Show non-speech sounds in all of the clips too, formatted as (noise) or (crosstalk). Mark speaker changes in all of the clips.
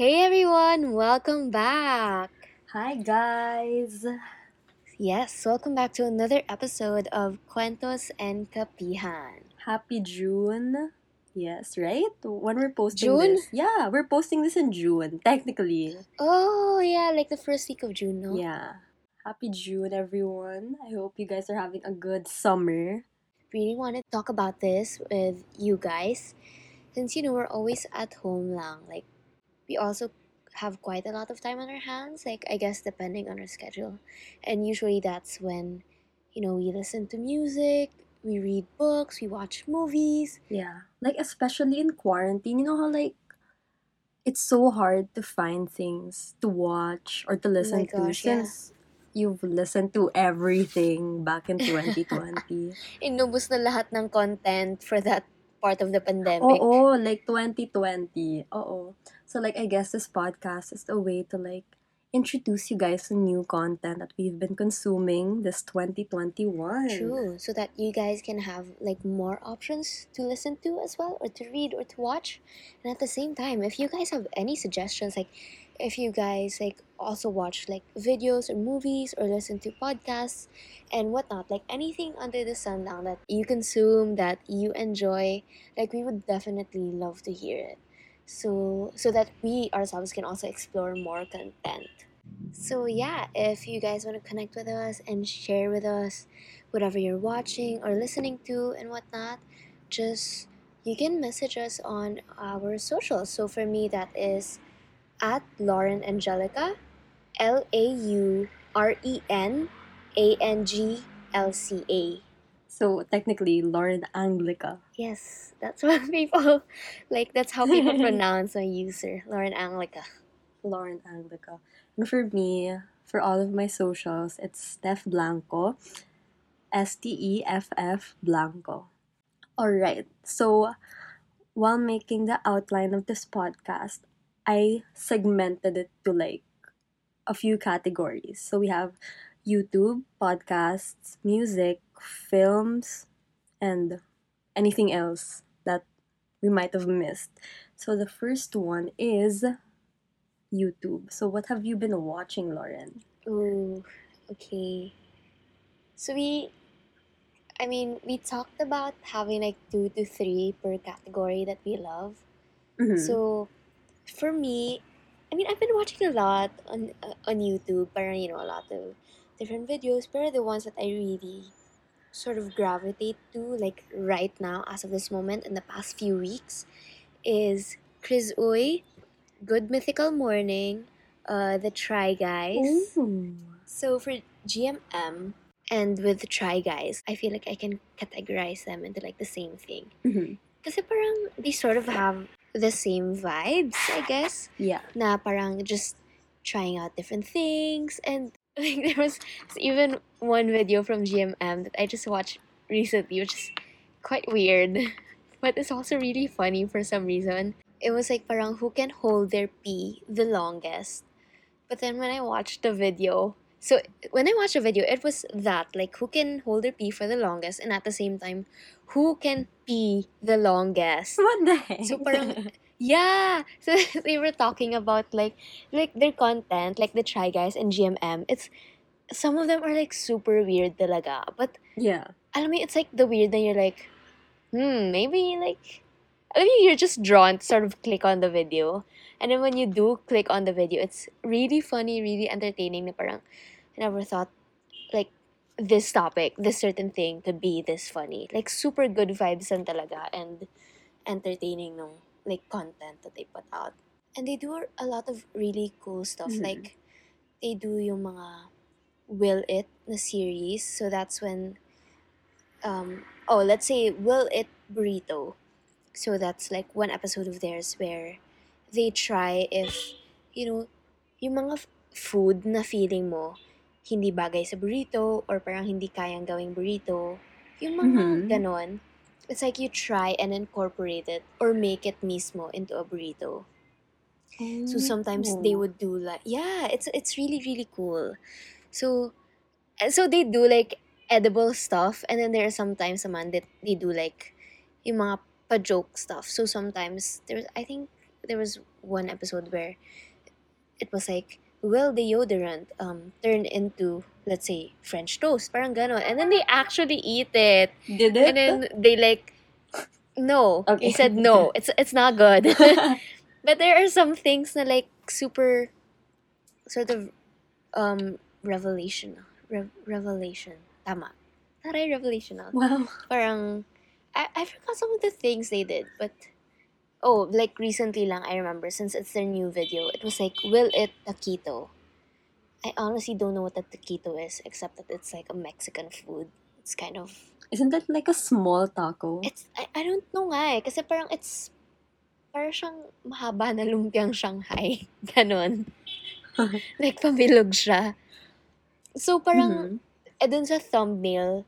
Speaker 1: Hey everyone, welcome back.
Speaker 2: Hi guys!
Speaker 1: Yes, welcome back to another episode of Cuentos and Kapihan.
Speaker 2: Happy June. Yes, right? When we're posting
Speaker 1: June?
Speaker 2: this. Yeah, we're posting this in June, technically.
Speaker 1: Oh, yeah, like the first week of June, no?
Speaker 2: Yeah. Happy June, everyone. I hope you guys are having a good summer.
Speaker 1: Really want to talk about this with you guys. Since, you know, we're always at home lang. Like, we also have quite a lot of time on our hands. Like, I guess depending on our schedule. And usually that's when, you know, we listen to music, we read books, we watch movies.
Speaker 2: Yeah. Like, especially in quarantine, you know how, like, it's so hard to find things to watch or to oh listen to
Speaker 1: Oh gosh, yeah.
Speaker 2: since you've listened to everything back in 2020. (laughs)
Speaker 1: inubos na lahat ng content for that part of the pandemic.
Speaker 2: Oo, like 2020. Oo. So like I guess this podcast is a way to like introduce you guys to new content that we've been consuming this 2021.
Speaker 1: True. So that you guys can have like more options to listen to as well or to read or to watch. And at the same time, if you guys have any suggestions like if you guys like also watch like videos or movies or listen to podcasts and whatnot, like anything under the sun now that you consume that you enjoy, like we would definitely love to hear it. So so that we ourselves can also explore more content. So yeah, if you guys want to connect with us and share with us whatever you're watching or listening to and whatnot, just you can message us on our socials. So for me, that is at Lauren Angelica, L A U R N A N G L C A.
Speaker 2: So technically Lauren Anglica.
Speaker 1: Yes, that's (laughs) what people like. That's how people (laughs) pronounce my user, Lauren Anglica.
Speaker 2: Lauren Anglica. And for me, for all of my socials, it's Steff Blanco. S T E F F Blanco. Alright, so while making the outline of this podcast, I segmented it to like a few categories. So we have YouTube, podcasts, music, films, and anything else that we might have missed. So the first one is YouTube. So what have you been watching, Lauren?
Speaker 1: Ooh, okay. So we, I mean, we talked about having like two to three per category that we love.
Speaker 2: Mhm.
Speaker 1: So, for me, I mean, I've been watching a lot on uh, on YouTube, parang you know, a lot of different videos. But the ones that I really sort of gravitate to, like right now, as of this moment, in the past few weeks, is Kryz Uy, Good Mythical Morning, uh, The Try Guys.
Speaker 2: Ooh.
Speaker 1: So for GMM and with Try Guys, I feel like I can categorize them into like the same thing.
Speaker 2: Mhm.
Speaker 1: Kasi parang they sort of have the same vibes, I guess.
Speaker 2: Yeah.
Speaker 1: Na parang just trying out different things. And (laughs) like there was even one video from GMM that I just watched recently, which is quite weird. (laughs) But it's also really funny for some reason. It was like parang who can hold their pee the longest. But then when I watched the video, so when I watched the video, it was that like who can hold their pee for the longest, and at the same time, who can pee the longest.
Speaker 2: What the heck?
Speaker 1: So parang (laughs) yeah, (laughs) so they were talking about like like their content, like the Try Guys and GMM. It's some of them are like super weird talaga, but
Speaker 2: yeah.
Speaker 1: alam mo, it's like the weird that you're like, hmm, maybe like, I mean, you're just drawn to sort of click on the video. And then when you do click on the video, it's really funny, really entertaining na parang, I never thought, like, this topic, this certain thing could be this funny. Like, super good vibes lang talaga and entertaining nung, like, content that they put out. And they do a lot of really cool stuff.
Speaker 2: Mhm.
Speaker 1: Like, they do yung mga Will It na series. So that's when um oh let's say will it burrito so that's like one episode of theirs where they try if you know yung mga f- food na feeling mo hindi bagay sa burrito or parang hindi kayang gawing burrito yung mga
Speaker 2: Mhm.
Speaker 1: ganon it's like you try and incorporate it or make it mismo into a burrito so sometimes they would do like yeah, it's it's really really cool. So so they do like edible stuff and then there are sometimes naman that they do like yung mga pa-joke stuff. So sometimes there's I think there was one episode where it was like, will deodorant um turn into let's say French toast, parang ganon, and then they actually eat it,
Speaker 2: Did it?
Speaker 1: and then they like, no,
Speaker 2: Okay.
Speaker 1: he said no, it's it's not good. (laughs) (laughs) but there are some things na like super, sort of, um revelation, Re- revelation, tama, taray revelation.
Speaker 2: wow.
Speaker 1: parang I, I forgot some of the things they did, but oh, like recently lang I remember since it's their new video, it was like will it taquito? I honestly don't know what a taquito is except that it's like a Mexican food. It's kind of
Speaker 2: Isn't that like a small taco?
Speaker 1: it's I, I don't know nga eh kasi parang it's parang siyang mahaba na lumpiang Shanghai. (laughs) Ganon. (laughs) like pamilog siya. So parang
Speaker 2: Mhm.
Speaker 1: eh dun sa thumbnail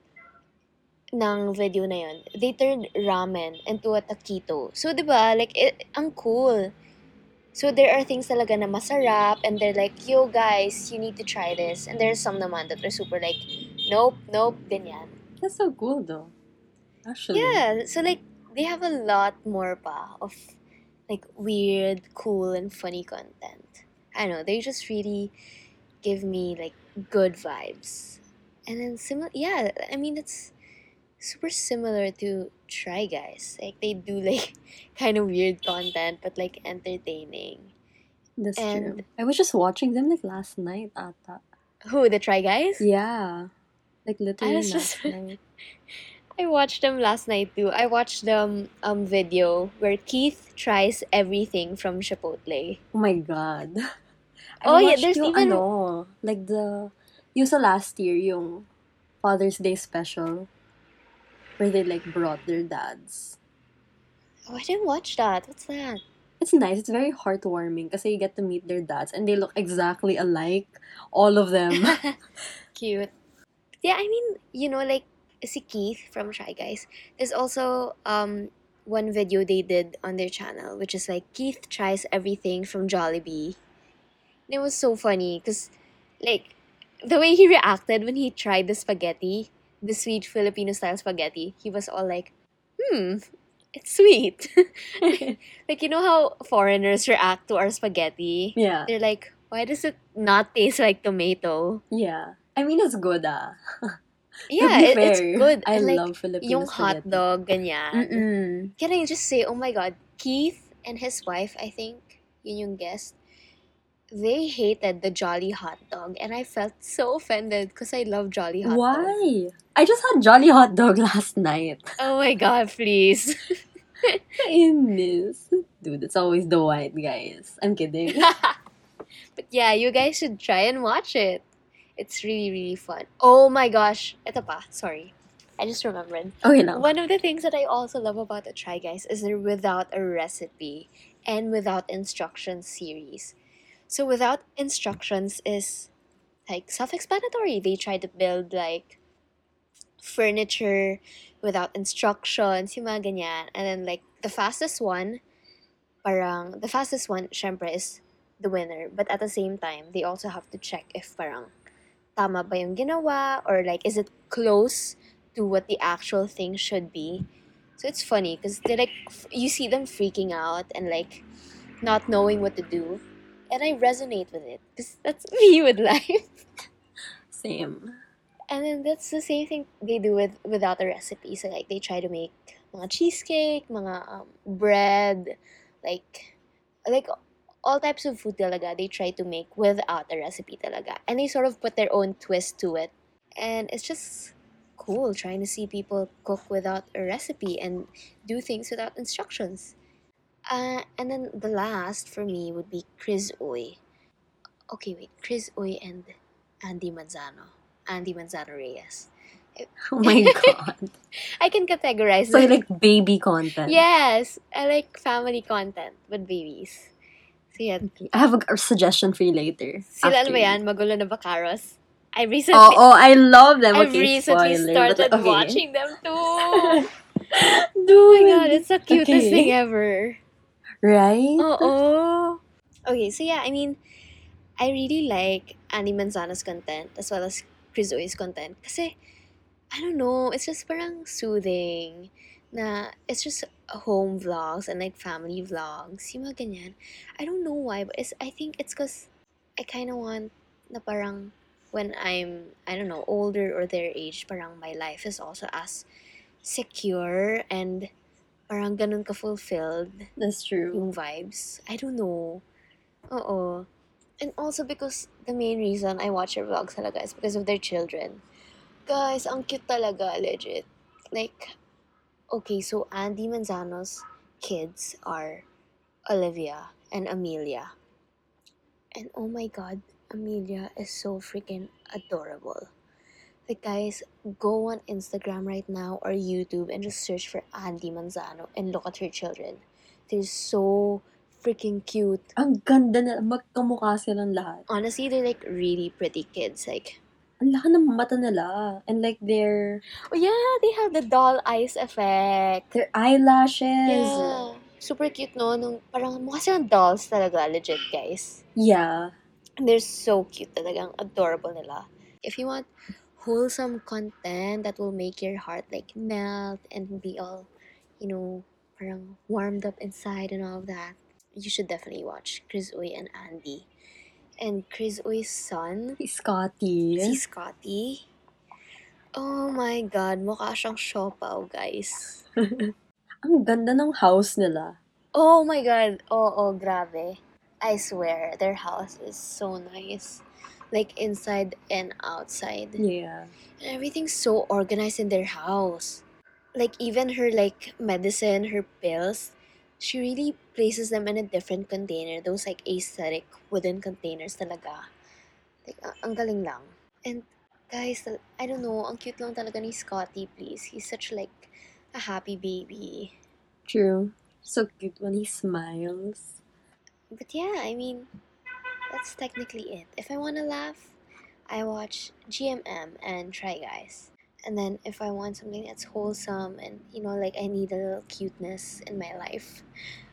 Speaker 1: ng video na yun, they turned ramen into a taquito. So, di ba, like, it, ang cool. So, there are things talaga na masarap, and they're like, yo, guys, you need to try this. And there's some naman that are super like, nope, nope, ganyan.
Speaker 2: That's so cool though. Actually.
Speaker 1: Yeah, so, like, they have a lot more pa of, like, weird, cool, and funny content. I know, they just really give me, like, good vibes. And then, similar, yeah, I mean, it's super similar to Try Guys. Like, they do, like, (laughs) kind of weird content, but, like, entertaining.
Speaker 2: That's true.
Speaker 1: And-
Speaker 2: I was just watching them like last night ata.
Speaker 1: Who, the Try Guys?
Speaker 2: Yeah. Like literally
Speaker 1: was
Speaker 2: last
Speaker 1: just- (laughs)
Speaker 2: night.
Speaker 1: I watched them last night too. I watched them um video where Keith tries everything from Chipotle.
Speaker 2: Oh my god. (laughs) I
Speaker 1: Oh, yeah, there's
Speaker 2: yung
Speaker 1: even-
Speaker 2: ano, like the yung sa last year yung Father's Day special where they like brought their dads.
Speaker 1: Oh, I didn't watch that. What's that?
Speaker 2: It's nice. It's very heartwarming kasi you get to meet their dads and they look exactly alike, all of them. (laughs) (laughs)
Speaker 1: Cute. Yeah, I mean, you know, like si Keith from Try Guys. There's also um one video they did on their channel, which is like Keith tries everything from Jollibee. And it was so funny because, like, the way he reacted when he tried the spaghetti, the sweet Filipino style spaghetti, he was all like, "Hmm, it's sweet." (laughs) (laughs) like you know how foreigners react to our spaghetti.
Speaker 2: yeah.
Speaker 1: They're like, "Why does it not taste like tomato?"
Speaker 2: Yeah. I mean, it's good ah. (laughs)
Speaker 1: Yeah, it, it's good.
Speaker 2: I
Speaker 1: And, like,
Speaker 2: love Filipino
Speaker 1: yung hot dog, ganyan.
Speaker 2: Mm-mm.
Speaker 1: Can I just say, oh my god, Keith and his wife, I think, yun yung guest, they hated the Jolly hot dog. And I felt so offended because I love Jolly hot dog.
Speaker 2: Why? I just had Jolly Hot Dog (laughs) last night.
Speaker 1: Oh my god, please. (laughs)
Speaker 2: In this. Dude, it's always the white guys. I'm kidding. (laughs)
Speaker 1: but yeah, you guys should try and watch it. It's really, really fun. Oh my gosh. Ito pa, sorry. I just remembered.
Speaker 2: Okay lang.
Speaker 1: One of the things that I also love about the Try Guys is they're without a recipe and without instruction series. So without instructions is like self-explanatory. They try to build like furniture without instructions, yung mga ganyan. And then like the fastest one, parang the fastest one, syempre, is the winner. But at the same time, they also have to check if parang tama ba yung ginawa or like is it close to what the actual thing should be. So it's funny because they like you see them freaking out and like not knowing what to do, and I resonate with it because that's (laughs) me with life.
Speaker 2: Same.
Speaker 1: And then that's the same thing they do with without a recipe. So like they try to make mga cheesecake, mga um, bread, like like all types of food talaga they try to make without a recipe talaga. And they sort of put their own twist to it. And it's just cool trying to see people cook without a recipe and do things without instructions. Uh, and then the last for me would be Kryz Uy. Okay, wait, Kryz Uy and Andi Manzano. Andi Manzano Reyes. (laughs)
Speaker 2: Oh my (laughs) god.
Speaker 1: I can categorize
Speaker 2: So I
Speaker 1: them.
Speaker 2: like baby content.
Speaker 1: Yes, I like family content with babies. So yeah,
Speaker 2: I have a, a suggestion for you later.
Speaker 1: sila ano ba yan? Magulo na Bacaros? I recently,
Speaker 2: Oh, oh, I love them.
Speaker 1: I've
Speaker 2: okay,
Speaker 1: recently
Speaker 2: spoiler,
Speaker 1: started
Speaker 2: but, okay.
Speaker 1: watching them too. (laughs) oh my god, it's the cutest
Speaker 2: Okay.
Speaker 1: thing ever.
Speaker 2: Right?
Speaker 1: Oh, Okay, so yeah, I mean, I really like Andi Manzano's content as well as Kryz Uy's content. Kasi, I don't know, it's just parang soothing. na it's just home vlogs and like family vlogs. Yung mga ganyan. I don't know why, but it's, I think it's because I kind of want na parang when I'm, I don't know, older or their age, parang my life is also as secure and parang ganun ka-fulfilled
Speaker 2: That's true.
Speaker 1: yung vibes. I don't know. Oo. And also because the main reason I watch their vlogs talaga is because of their children. Guys, ang cute talaga, legit. Like, okay, so Andi Manzano's kids are Olivia and Amelia. And oh my god, Amelia is so freaking adorable. Like, guys, go on Instagram right now or YouTube and just search for Andy Manzano and look at her children. They're so freaking cute.
Speaker 2: Ang ganda na, magkamukha silang lahat.
Speaker 1: Honestly, they're like really pretty kids. Like,
Speaker 2: Ang laki ng mata nila. And like their,
Speaker 1: oh yeah, they have the doll eyes effect.
Speaker 2: their eyelashes.
Speaker 1: Yeah. Super cute, no? Nung, parang mukha silang dolls talaga, legit, guys.
Speaker 2: Yeah.
Speaker 1: And they're so cute talagang adorable nila. If you want wholesome content that will make your heart like melt and be all, you know, parang warmed up inside and all of that, you should definitely watch Kryz Uy and Andi. And Kryz Uy's son,
Speaker 2: Si Scotty.
Speaker 1: si Scotty. Oh my god, mukha siyang siopaw, guys. (laughs)
Speaker 2: Ang ganda ng house nila.
Speaker 1: Oh my god. Oh, oh, grabe. I swear, their house is so nice. Like inside and outside.
Speaker 2: Yeah.
Speaker 1: And everything's so organized in their house. Like even her like medicine, her pills, she really places them in a different container. Those like aesthetic wooden containers talaga. Like, ang, galing lang. And guys, I don't know, ang cute lang talaga ni Scotty, please. He's such like a happy baby.
Speaker 2: True. So cute when he smiles.
Speaker 1: But yeah, I mean, that's technically it. If I want to laugh, I watch GMM and Try Guys. And then if I want something that's wholesome and, you know, like I need a little cuteness in my life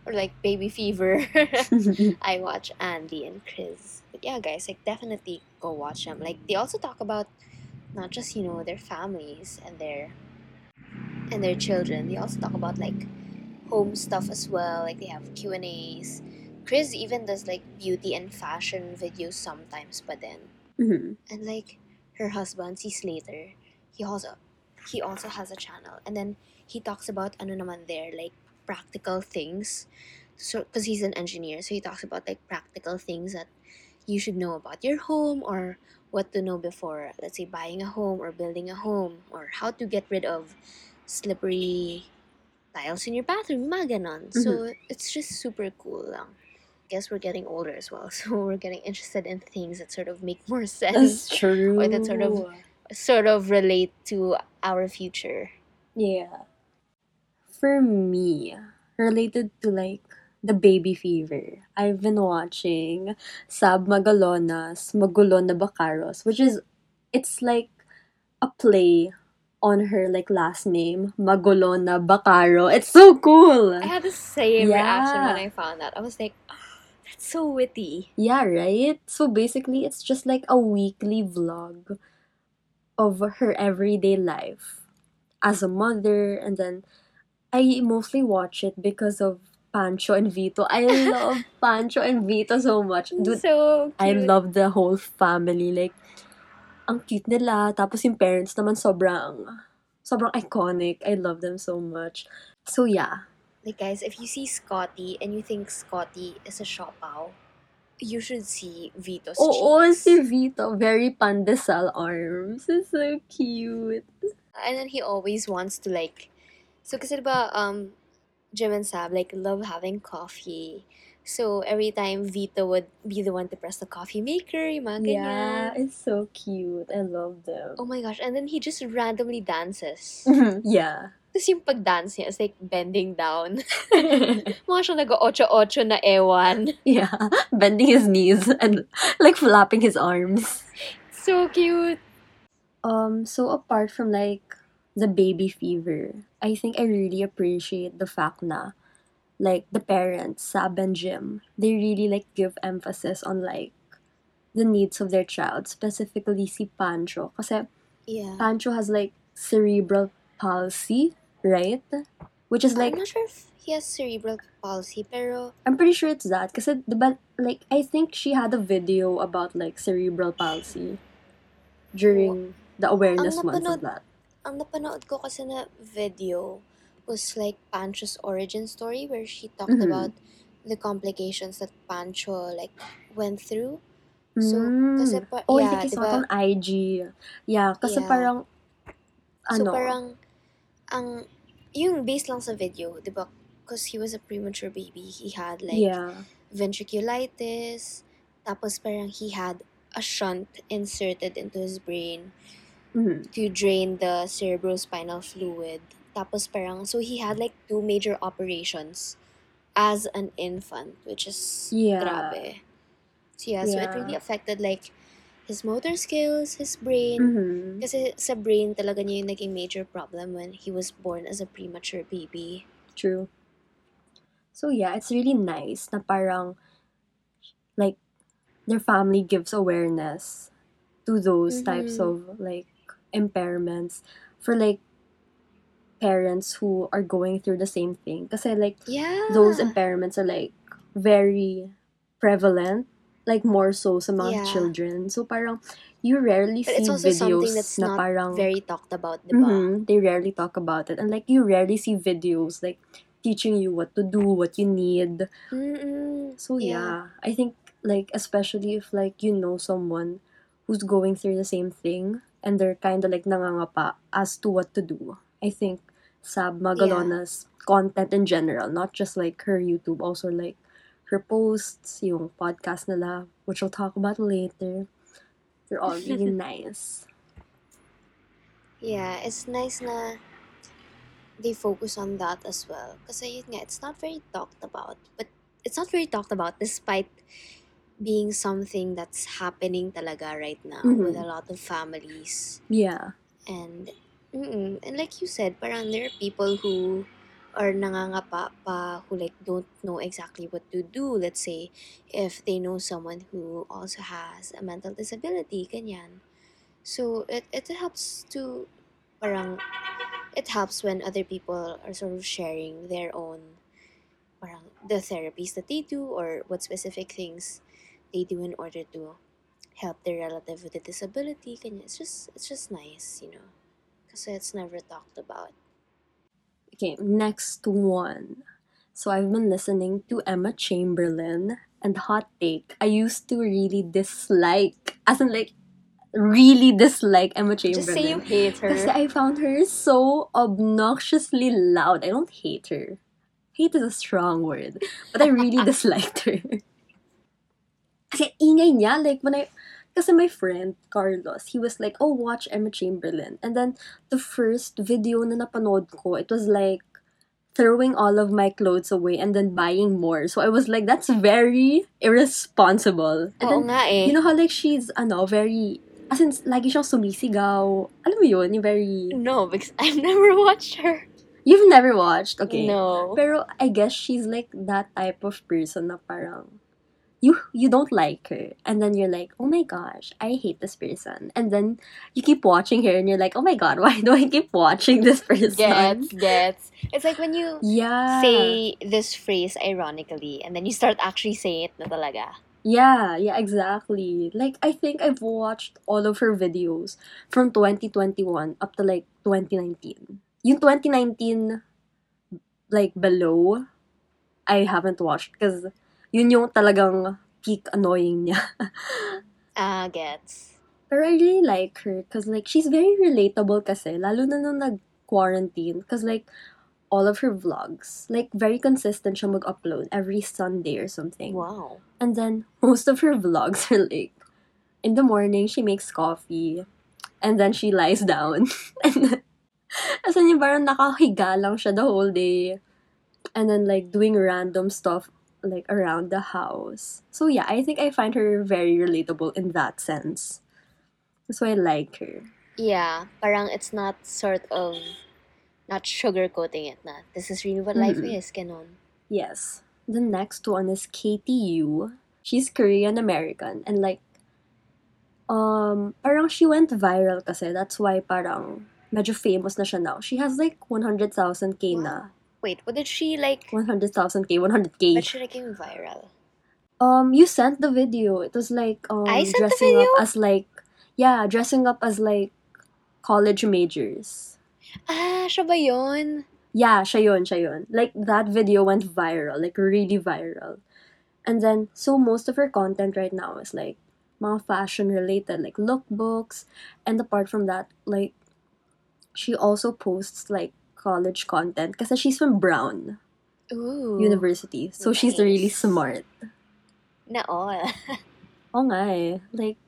Speaker 1: or like baby fever, (laughs) (laughs) I watch Andi and Kryz. But yeah, guys, like definitely go watch them. Like they also talk about not just, you know, their families and their and their children. They also talk about like home stuff as well. Like they have Q&As. Kryz even does like beauty and fashion videos sometimes, but then
Speaker 2: Mhm.
Speaker 1: and like her husband, si Slater, he also he also has a channel, and then he talks about ano naman there like practical things. So because he's an engineer, so he talks about like practical things that you should know about your home or what to know before, let's say buying a home or building a home or how to get rid of slippery tiles in your bathroom, mga ganon. So it's just super cool lang. Guess we're getting older as well, (laughs) so we're getting interested in things that sort of make more sense,
Speaker 2: That's (laughs) true.
Speaker 1: Or that sort of- sort of relate to our future.
Speaker 2: Yeah. For me, related to like the baby fever, I've been watching Sab Magalona's Magulo na Bacaros, which is it's like a play on her like last name, Magalona Bacaro. It's so cool.
Speaker 1: I had the same reaction when I found that. I was like, "Oh, that's so witty.
Speaker 2: Yeah, right? So basically, it's just like a weekly vlog of her everyday life as a mother. And then I mostly watch it because of Pancho and Vito. I love (laughs) Pancho and Vito so much. Dude,
Speaker 1: so cute.
Speaker 2: I love the whole family. Like, ang cute nila. Tapos yung parents naman sobrang, sobrang iconic. I love them so much. So yeah.
Speaker 1: Like guys, if you see Scotty and you think Scotty is a siopaw, you should see Vito's
Speaker 2: Oo,
Speaker 1: cheeks.
Speaker 2: si Vito. Very pandesal arms. It's so cute.
Speaker 1: And then he always wants to like so kasi diba um Jim and Sab like love having coffee. So every time Vito would be the one to press the coffee maker, yung mga
Speaker 2: Yeah, it's so cute. I love them.
Speaker 1: Oh my gosh, and then he just randomly dances. (laughs)
Speaker 2: yeah.
Speaker 1: Tapos yung pag-dance niya is like bending down. (laughs) Mukha siyang nag-ocho-ocho na ewan.
Speaker 2: yeah. Bending his knees and like flapping his arms.
Speaker 1: So cute.
Speaker 2: Um, so apart from like the baby fever, I think I really appreciate the fact na like the parents, Sab and Jim, they really like give emphasis on like the needs of their child, specifically si Pancho. Kasi
Speaker 1: Yeah.
Speaker 2: Pancho has like cerebral palsy. right? Which is like
Speaker 1: I'm not sure if he has cerebral palsy, pero
Speaker 2: I'm pretty sure it's that kasi diba, like I think she had a video about like cerebral palsy during the awareness
Speaker 1: Ang
Speaker 2: month of that.
Speaker 1: ang napanood ko kasi na video was like Pancho's origin story where she talked
Speaker 2: Mhm.
Speaker 1: about the complications that Pancho like went through. So,
Speaker 2: Mm.
Speaker 1: kasi pa-
Speaker 2: oh, I
Speaker 1: yeah,
Speaker 2: think I saw
Speaker 1: diba?
Speaker 2: it on IG. Yeah, kasi
Speaker 1: Yeah.
Speaker 2: parang
Speaker 1: So
Speaker 2: ano,
Speaker 1: parang ang yung based lang sa video, 'di ba? Because he was a premature baby, he had like
Speaker 2: yeah.
Speaker 1: ventriculitis, tapos parang he had a shunt inserted into his brain
Speaker 2: Mhm.
Speaker 1: to drain the cerebrospinal fluid. Tapos parang, so he had like two major operations as an infant, which is
Speaker 2: Yeah.
Speaker 1: grabe. So yeah, so it
Speaker 2: Yeah.
Speaker 1: really affected like his motor skills, his brain.
Speaker 2: Mhm.
Speaker 1: Kasi sa brain talaga niya yung naging major problem when he was born as a premature baby.
Speaker 2: True. So yeah, it's really nice na parang like their family gives awareness to those types
Speaker 1: Mhm.
Speaker 2: of like impairments for like parents who are going through the same thing. Kasi like
Speaker 1: Yeah.
Speaker 2: those impairments are like very prevalent, like more so sa mga
Speaker 1: Yeah.
Speaker 2: children. So parang you rarely
Speaker 1: But
Speaker 2: see
Speaker 1: it's also something
Speaker 2: videos
Speaker 1: that's
Speaker 2: na
Speaker 1: not
Speaker 2: parang
Speaker 1: very talked about, di ba?
Speaker 2: Mhm, they rarely talk about it. And like you rarely see videos like teaching you what to do, what you need.
Speaker 1: Mm-mm.
Speaker 2: So
Speaker 1: Yeah.
Speaker 2: I think like especially if like you know someone who's going through the same thing and they're kind of like nangangapa as to what to do. I think Sab Magalona's content in general, not just like her YouTube, also like posts, yung podcast nila, which we'll talk about later. They're all really (laughs) nice.
Speaker 1: Yeah, it's nice na they focus on that as well. Kasi yun nga, it's not very talked about. But it's not very talked about despite being something that's happening talaga right now with
Speaker 2: Mhm.
Speaker 1: a lot of families.
Speaker 2: Yeah.
Speaker 1: And, and like you said, parang there are people who are nangangapa pa who like don't know exactly what to do. Let's say, if they know someone who also has a mental disability, ganyan. So it, it helps to parang it helps when other people are sort of sharing their own parang the therapies that they do or what specific things they do in order to help their relative with a disability. Ganyan. It's just it's just nice, you know. Because it's never talked about.
Speaker 2: Okay, next one. So I've been listening to Emma Chamberlain and Hot Take. I used to really dislike, as in like, really dislike Emma Chamberlain.
Speaker 1: Just say you hate her.
Speaker 2: Kasi I found her so obnoxiously loud. I don't hate her. Hate is a strong word. But I really (laughs) disliked her. Kasi ingay niya. Like, when I... Kasi my friend, Carlos, he was like, oh, watch Emma Chamberlain. And then, the first video na napanood ko, it was like, throwing all of my clothes away and then buying more. So I was like, that's very irresponsible. And
Speaker 1: Oo
Speaker 2: then,
Speaker 1: nga eh.
Speaker 2: you know how like she's, ano, very, as in, lagi siyang sumisigaw. Alam mo yun, yung very,
Speaker 1: no, because (laughs) I've never watched her.
Speaker 2: you've never watched, okay.
Speaker 1: No.
Speaker 2: Pero I guess she's like that type of person na parang, you you don't like her. And then you're like, oh my gosh, I hate this person. And then you keep watching her and you're like, oh my god, (laughs) why do I keep watching this person?
Speaker 1: Gets, gets. It's like when you
Speaker 2: Yeah.
Speaker 1: say this phrase ironically and then you start actually saying it na talaga.
Speaker 2: Yeah, yeah, exactly. Like I think I've watched all of her videos from 2021 up to like 2019. Yung 2019 like below I haven't watched because yun yung talagang peak annoying niya. (laughs)
Speaker 1: Ah, gets.
Speaker 2: Pero I really like her because like she's very relatable kasi lalo na nung nag-quarantine because like all of her vlogs like very consistent siya mag-upload every Sunday or something.
Speaker 1: Wow.
Speaker 2: And then most of her vlogs are like in the morning she makes coffee and then she lies down. (laughs) and then as in yung parang nakahiga lang siya the whole day. And then like doing random stuff like around the house. So yeah, I think I find her very relatable in that sense. That's why I like her.
Speaker 1: Yeah, parang it's not sort of not sugarcoating it na. This is really what life
Speaker 2: Mm-mm.
Speaker 1: is, ganon.
Speaker 2: Yes. The next one is Katie Yu. She's Korean American and like um parang she went viral kasi that's why parang medyo famous na siya now. She has like 100,000k na.
Speaker 1: Wait, what did she like?
Speaker 2: 100,000k, 100k.
Speaker 1: But she became viral.
Speaker 2: Um, you sent the video. It was like um
Speaker 1: I sent the
Speaker 2: dressing
Speaker 1: video?
Speaker 2: up as like yeah, dressing up as like college majors.
Speaker 1: Ah, siya ba yun?
Speaker 2: Yeah, siya yun, siya yun. Like that video went viral, like really viral. And then so most of her content right now is like mga fashion related, like lookbooks, and apart from that, like she also posts like college content kasi she's from Brown
Speaker 1: Ooh.
Speaker 2: University. So she's really smart.
Speaker 1: Na all. (laughs)
Speaker 2: Oo nga eh. Like,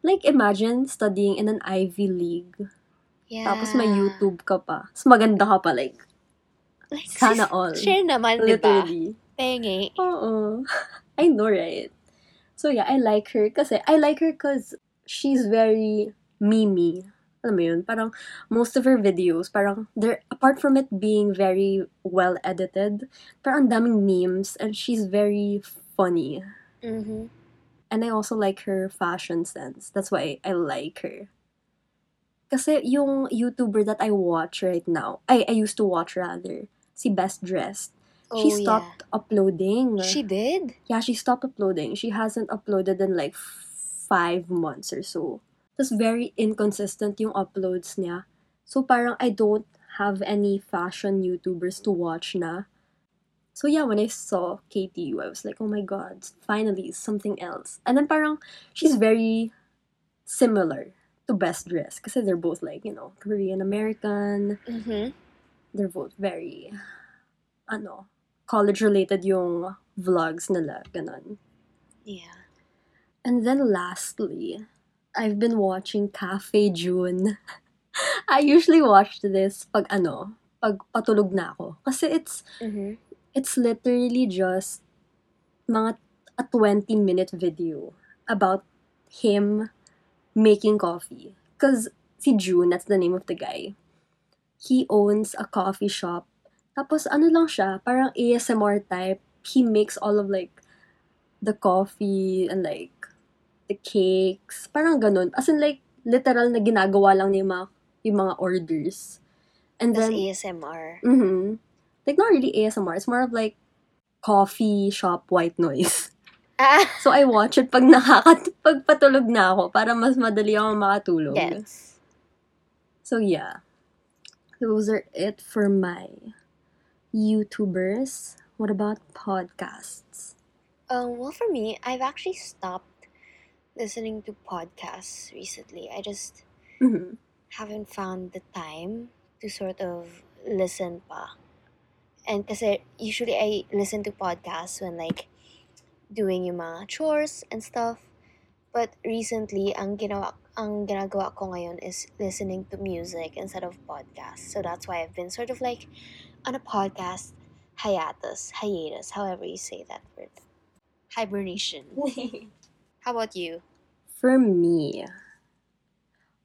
Speaker 2: like imagine studying in an Ivy League.
Speaker 1: yeah.
Speaker 2: Tapos may YouTube ka pa. Tapos maganda ka pa, like,
Speaker 1: Like, (laughs)
Speaker 2: sana (laughs) all.
Speaker 1: Share naman, di ba?
Speaker 2: literally.
Speaker 1: Pengi.
Speaker 2: Oo. I know, right? So yeah, I like her kasi, I like her cause she's very mimi. Alam mo yun? Parang most of her videos, parang, they're, apart from it being very well edited, parang ang daming memes and she's very funny.
Speaker 1: Mm-hmm.
Speaker 2: And I also like her fashion sense. That's why I like her. Kasi yung YouTuber that I watch right now, I, I used to watch rather, si Best Dressed,
Speaker 1: Oh,
Speaker 2: she stopped uploading.
Speaker 1: She did?
Speaker 2: yeah, she stopped uploading. She hasn't uploaded in like five months or so. Tapos very inconsistent yung uploads niya. So parang I don't have any fashion YouTubers to watch na. So yeah, when I saw Katie Yu, I was like, oh my god, finally something else. And then parang she's very similar to Best Dress kasi they're both like, you know, Korean American.
Speaker 1: Mm-hmm.
Speaker 2: They're both very ano, college related yung vlogs nila, ganun.
Speaker 1: Yeah.
Speaker 2: And then lastly, I've been watching Cafe June. (laughs) I usually watch this pag ano, pag patulog na ako. Kasi it's
Speaker 1: Mm-hmm.
Speaker 2: it's literally just mga a 20 minute video about him making coffee. Cause si June, that's the name of the guy. He owns a coffee shop. Tapos ano lang siya, parang ASMR type. He makes all of like the coffee and like the cakes. Parang ganun. As in like literal na ginagawa lang niya yung mga, yung mga orders. And
Speaker 1: That's
Speaker 2: then,
Speaker 1: ASMR.
Speaker 2: Mm-hmm. Like, not really ASMR. It's more of like coffee shop white noise.
Speaker 1: Ah!
Speaker 2: So, I watch it pag nakakat pag patulog na ako para mas madali ako makatulog.
Speaker 1: Yes.
Speaker 2: So, yeah. Those are it for my YouTubers. What about podcasts?
Speaker 1: Um, well, for me, I've actually stopped listening to podcasts recently. I just
Speaker 2: Mm-hmm.
Speaker 1: haven't found the time to sort of listen pa. And kasi usually I listen to podcasts when like doing yung mga chores and stuff. But recently, ang ginawa ang ginagawa ko ngayon is listening to music instead of podcasts. So that's why I've been sort of like on a podcast hiatus, hiatus, however you say that word. Hibernation. (laughs) How about you?
Speaker 2: For me,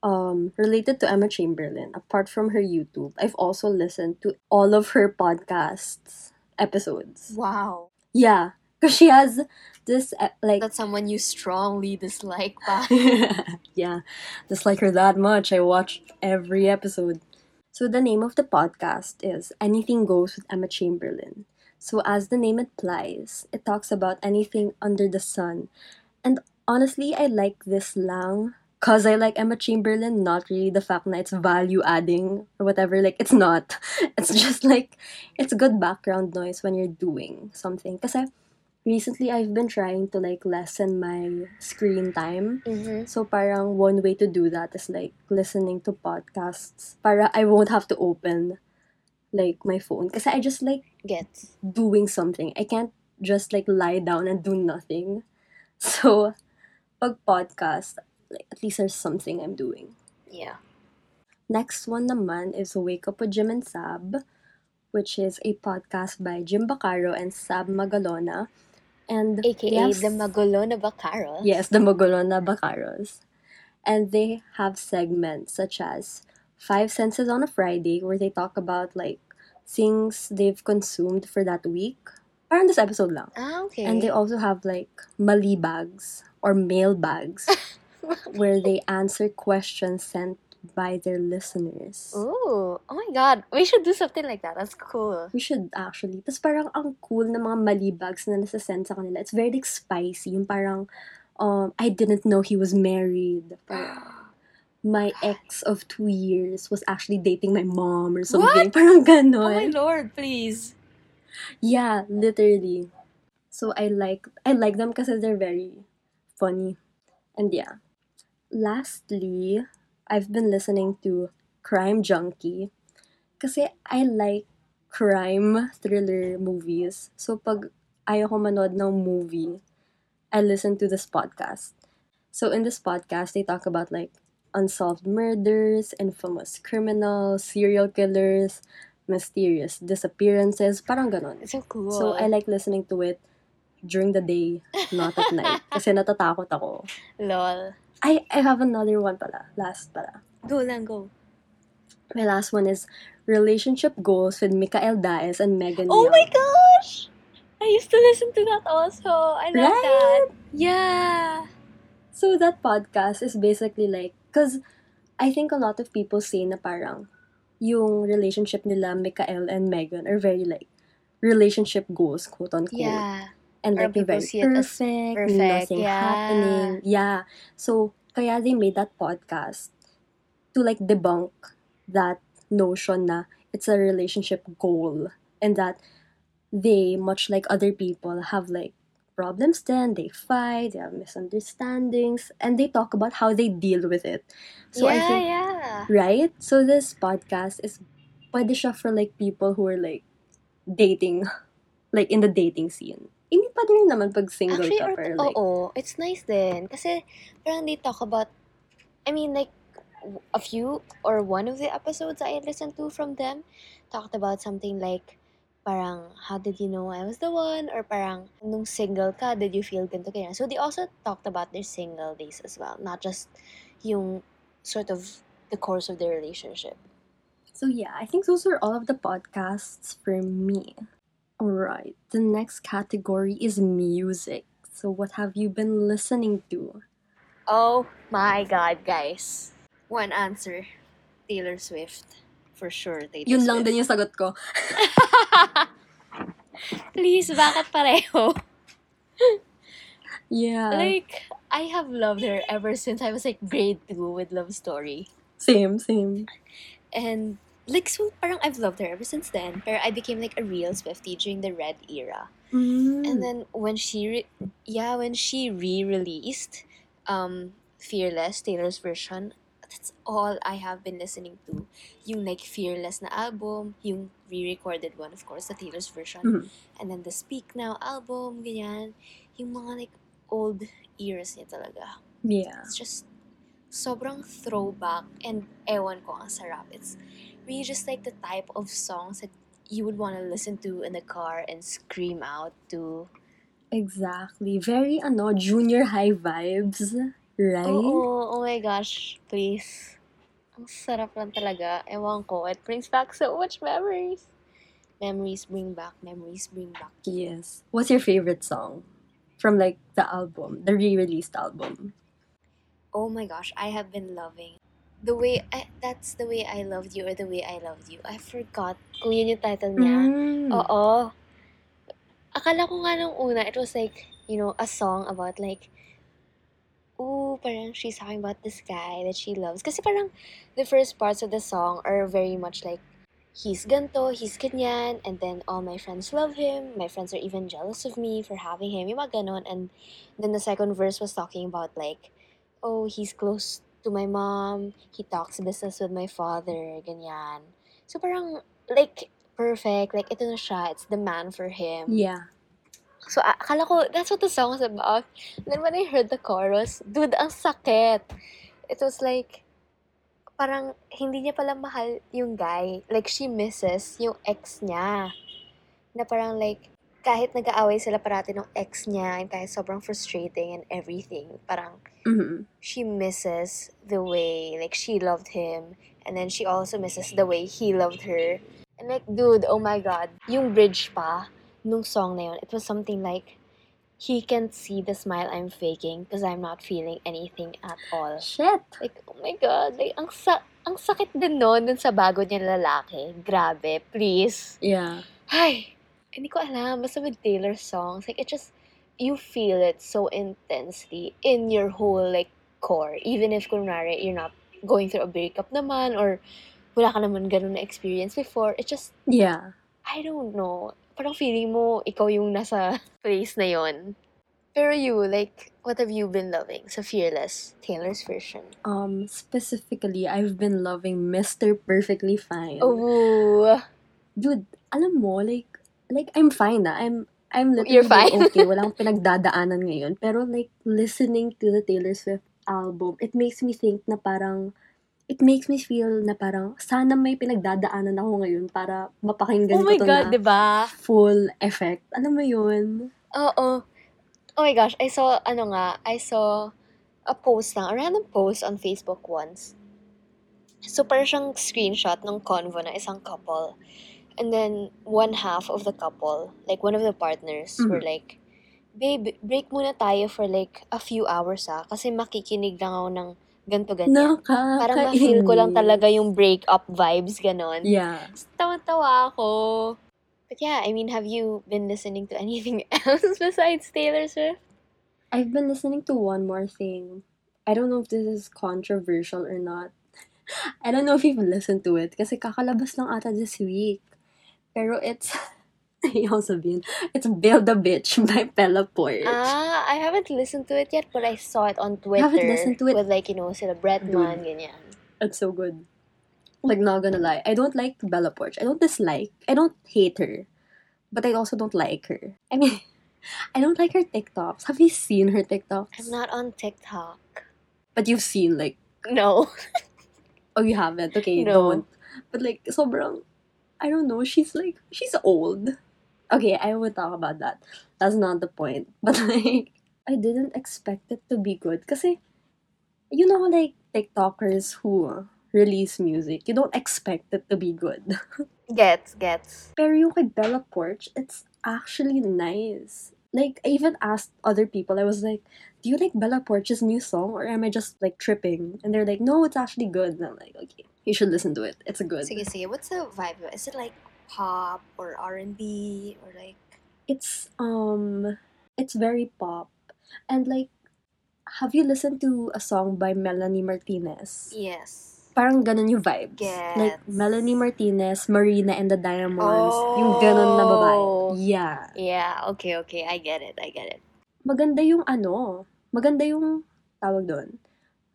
Speaker 2: um, related to Emma Chamberlain, apart from her YouTube, I've also listened to all of her podcasts episodes.
Speaker 1: Wow.
Speaker 2: Yeah, because she has this uh, like
Speaker 1: That's someone you strongly dislike (laughs)
Speaker 2: yeah, dislike her that much. I watched every episode. So the name of the podcast is Anything Goes with Emma Chamberlain. So as the name implies, it talks about anything under the sun. And honestly, I like this lang cause I like Emma Chamberlain, not really the fact that it's value adding or whatever. Like it's not. (laughs) It's just like it's a good background noise when you're doing something. Cause recently I've been trying to like lessen my screen time.
Speaker 1: mm-hmm.
Speaker 2: So parang one way to do that is like listening to podcasts. Para I won't have to open like my phone. Cause I just like
Speaker 1: get
Speaker 2: doing something. I can't just like lie down and do nothing. (laughs) So pag podcast, like at least there's something I'm doing.
Speaker 1: Yeah.
Speaker 2: Next one naman is Wake Up with Jim and Sab, which is a podcast by Jim Bacaro and Sab Magalona. And
Speaker 1: AKA
Speaker 2: have
Speaker 1: the Magulo na Bacaro.
Speaker 2: Yes, the Magalona Bacaros. And they have segments such as Five Senses on a Friday, where they talk about like things they've consumed for that week. Parang this episode lang.
Speaker 1: Ah, okay.
Speaker 2: And they also have like mali bags or mail bags, (laughs) where they answer questions sent by their listeners.
Speaker 1: Ooh, oh my god. We should do something like that. That's cool.
Speaker 2: We should actually. Tapos parang ang cool na mga malibags na nasasend sa kanila. It's very like spicy. Yung parang, um, I didn't know he was married. Parang, (gasps) my ex of two years was actually dating my mom or something. What? Parang ganon.
Speaker 1: Oh my lord, please.
Speaker 2: Yeah, literally. So I like I like them because they're very funny. And yeah. Lastly, I've been listening to Crime Junkie kasi I like crime thriller movies. So pag ayaw ko manood ng movie, I listen to this podcast. So in this podcast, they talk about like unsolved murders, infamous criminals, serial killers, mysterious disappearances, parang ganon.
Speaker 1: So cool.
Speaker 2: So I like listening to it during the day, not at night. (laughs) Kasi natatakot ako.
Speaker 1: Lol.
Speaker 2: I, I have another one pala. Last pala.
Speaker 1: Go lang, go.
Speaker 2: My last one is Relationship Goals with Mikael Daes and Megan
Speaker 1: Oh
Speaker 2: Young.
Speaker 1: my gosh! I used to listen to that also. I love
Speaker 2: Right?
Speaker 1: that. Yeah.
Speaker 2: So that podcast is basically like, because I think a lot of people say na parang yung relationship nila, Mikael and Megan, are very like, relationship goals, quote unquote.
Speaker 1: Yeah.
Speaker 2: and like they're very
Speaker 1: see it as
Speaker 2: perfect,
Speaker 1: perfect,
Speaker 2: nothing
Speaker 1: yeah.
Speaker 2: happening. Yeah. So kaya they made that podcast to like debunk that notion na it's a relationship goal and that they, much like other people, have like problems then, they fight, they have misunderstandings, and they talk about how they deal with it. So
Speaker 1: yeah,
Speaker 2: I think
Speaker 1: yeah.
Speaker 2: right? So this podcast is pwede siya for like people who are like dating, (laughs) like in the dating scene. Hindi pa naman pag single
Speaker 1: Actually,
Speaker 2: ka pero like,
Speaker 1: oo, it's nice din. Kasi, parang they talk about, I mean, like, a few or one of the episodes I listened to from them talked about something like, parang, how did you know I was the one? Or parang, nung single ka, did you feel ganito, ganyan? So, they also talked about their single days as well. Not just yung sort of the course of their relationship.
Speaker 2: So yeah, I think those are all of the podcasts for me. Alright, the next category is music. So what have you been listening to?
Speaker 1: Oh my God, guys. One answer. Taylor Swift. For sure, Taylor
Speaker 2: Yun lang din yung sagot ko. (laughs)
Speaker 1: Please, bakit pareho?
Speaker 2: Yeah.
Speaker 1: Like, I have loved her ever since I was like grade 2 with Love Story.
Speaker 2: same, same.
Speaker 1: And, like, so parang I've loved her ever since then. Pero I became like a real Swiftie during the Red era.
Speaker 2: Mm.
Speaker 1: And then when she, re- yeah, when she re-released um, Fearless, Taylor's version, that's all I have been listening to. Yung like Fearless na album, yung re-recorded one, of course, the Taylor's version.
Speaker 2: Mhm.
Speaker 1: And then the Speak Now album, ganyan. Yung mga like old eras niya talaga.
Speaker 2: yeah.
Speaker 1: It's just sobrang throwback and ewan ko ang sarap. It's really just like the type of songs that you would want to listen to in the car and scream out to.
Speaker 2: Exactly. Very ano, junior high vibes, right?
Speaker 1: Oo, oh my gosh, please. Ang sarap lang talaga. Ewan ko, it brings back so much memories. Memories bring back, memories bring back.
Speaker 2: Yes. What's your favorite song from like the album, the re-released album?
Speaker 1: Oh my gosh, I have been loving the way I, that's the way I loved you or the way I loved you. I forgot kung yun yung title niya.
Speaker 2: Mm.
Speaker 1: Oo. Akala ko nga nung una, it was like, you know, a song about like, ooh, parang she's talking about this guy that she loves. Kasi parang the first parts of the song are very much like, he's ganto, he's ganyan, and then all my friends love him. My friends are even jealous of me for having him. Yung ganon. And then the second verse was talking about like, oh, he's close to my mom. He talks business with my father. Ganyan. So parang, like, perfect. Like, ito na siya. It's the man for him.
Speaker 2: Yeah.
Speaker 1: So, akala ko, that's what the song was about. And then when I heard the chorus, dude, ang sakit. It was like, parang hindi niya pala mahal yung guy. Like, she misses yung ex niya. Na parang like, kahit nag-aaway sila parati ng ex niya, and kahit sobrang frustrating and everything, parang
Speaker 2: Mhm.
Speaker 1: she misses the way, like, she loved him. And then she also misses the way he loved her. And like, dude, oh my God. Yung bridge pa, nung song na yun, it was something like, he can't see the smile I'm faking because I'm not feeling anything at all.
Speaker 2: Shit!
Speaker 1: Like, oh my God, like, ang, sa ang sakit din nun dun sa bago niya lalaki. Grabe, please.
Speaker 2: Yeah.
Speaker 1: Ay, hindi ko alam. Basta with Taylor songs, like, it just, you feel it so intensely in your whole, like, core. Even if, kunwari, you're not going through a breakup naman or wala ka naman ganun na experience before. It just,
Speaker 2: Yeah.
Speaker 1: I don't know. Parang feeling mo, ikaw yung nasa (laughs) place na yon. Pero you, like, what have you been loving sa Fearless, Taylor's version?
Speaker 2: Um, specifically, I've been loving Mr. Perfectly Fine.
Speaker 1: Oh,
Speaker 2: Dude, alam mo, like, like, I'm fine na. I'm, I'm literally
Speaker 1: You're fine.
Speaker 2: okay. (laughs) Wala akong pinagdadaanan ngayon. Pero, like, listening to the Taylor Swift album, it makes me think na parang, it makes me feel na parang, sana may pinagdadaanan ako ngayon para mapakinggan
Speaker 1: oh my
Speaker 2: ko to
Speaker 1: God,
Speaker 2: na
Speaker 1: di ba?
Speaker 2: full effect. Alam mo yun?
Speaker 1: Oo. Oh my gosh, I saw, ano nga, I saw a post lang, a random post on Facebook once. So, parang siyang screenshot ng convo na isang couple. And then, one half of the couple, like one of the partners, were
Speaker 2: Mhm.
Speaker 1: like, Babe, break muna tayo for like a few hours ah. Kasi makikinig lang ako ng ganto ganyan.
Speaker 2: Nakakainis.
Speaker 1: Parang ma-feel ko lang talaga yung break-up vibes, ganon.
Speaker 2: Yeah.
Speaker 1: Tawa-tawa ako. But yeah, I mean, have you been listening to anything (laughs) else besides Taylor Swift?
Speaker 2: I've been listening to one more thing. I don't know if this is controversial or not. (laughs) I don't know if you've listened to it kasi kakalabas lang ata this week. Pero it's, (laughs) (laughs) ayaw sabihin, it's Build a Bitch by Bella Poarch.
Speaker 1: Ah, I haven't listened to it yet, but I saw it on Twitter.
Speaker 2: I Haven't listened to it?
Speaker 1: With like, you know, sila Bretman, ganyan.
Speaker 2: It's so good. Like, not gonna lie. I don't like Bella Poarch. I don't dislike. I don't hate her. But I also don't like her. I mean, (laughs) I don't like her TikToks. Have you seen her TikToks?
Speaker 1: I'm not on TikTok.
Speaker 2: But you've seen, like,
Speaker 1: No. (laughs)
Speaker 2: Oh, you haven't? Okay,
Speaker 1: No.
Speaker 2: don't. But like, sobrang, I don't know, she's like, she's old. Okay, I won't talk about that. That's not the point. (laughs) But like, I didn't expect it to be good. Kasi, you know, like, TikTokers who release music, you don't expect it to be good. (laughs)
Speaker 1: Gets, gets.
Speaker 2: Pero yung kay Bella Poarch, it's actually nice. Like, I even asked other people, I was like, do you like Bella Poarch's new song? Or am I just, like, tripping? And they're like, no, it's actually good. And I'm like, okay, you should listen to it. It's a good.
Speaker 1: Sige, sige. What's the vibe? Is it like pop or R&B or like...
Speaker 2: It's, um, it's very pop. And, like, have you listened to a song by Melanie Martinez?
Speaker 1: Yes.
Speaker 2: Parang ganun yung vibes. Like,
Speaker 1: Gets.
Speaker 2: Melanie Martinez, Marina and the Diamonds. Yung ganun na
Speaker 1: Oh.
Speaker 2: babae. Yeah.
Speaker 1: Yeah, okay, okay. I get it, I get it.
Speaker 2: maganda yung ano, maganda yung tawag doon.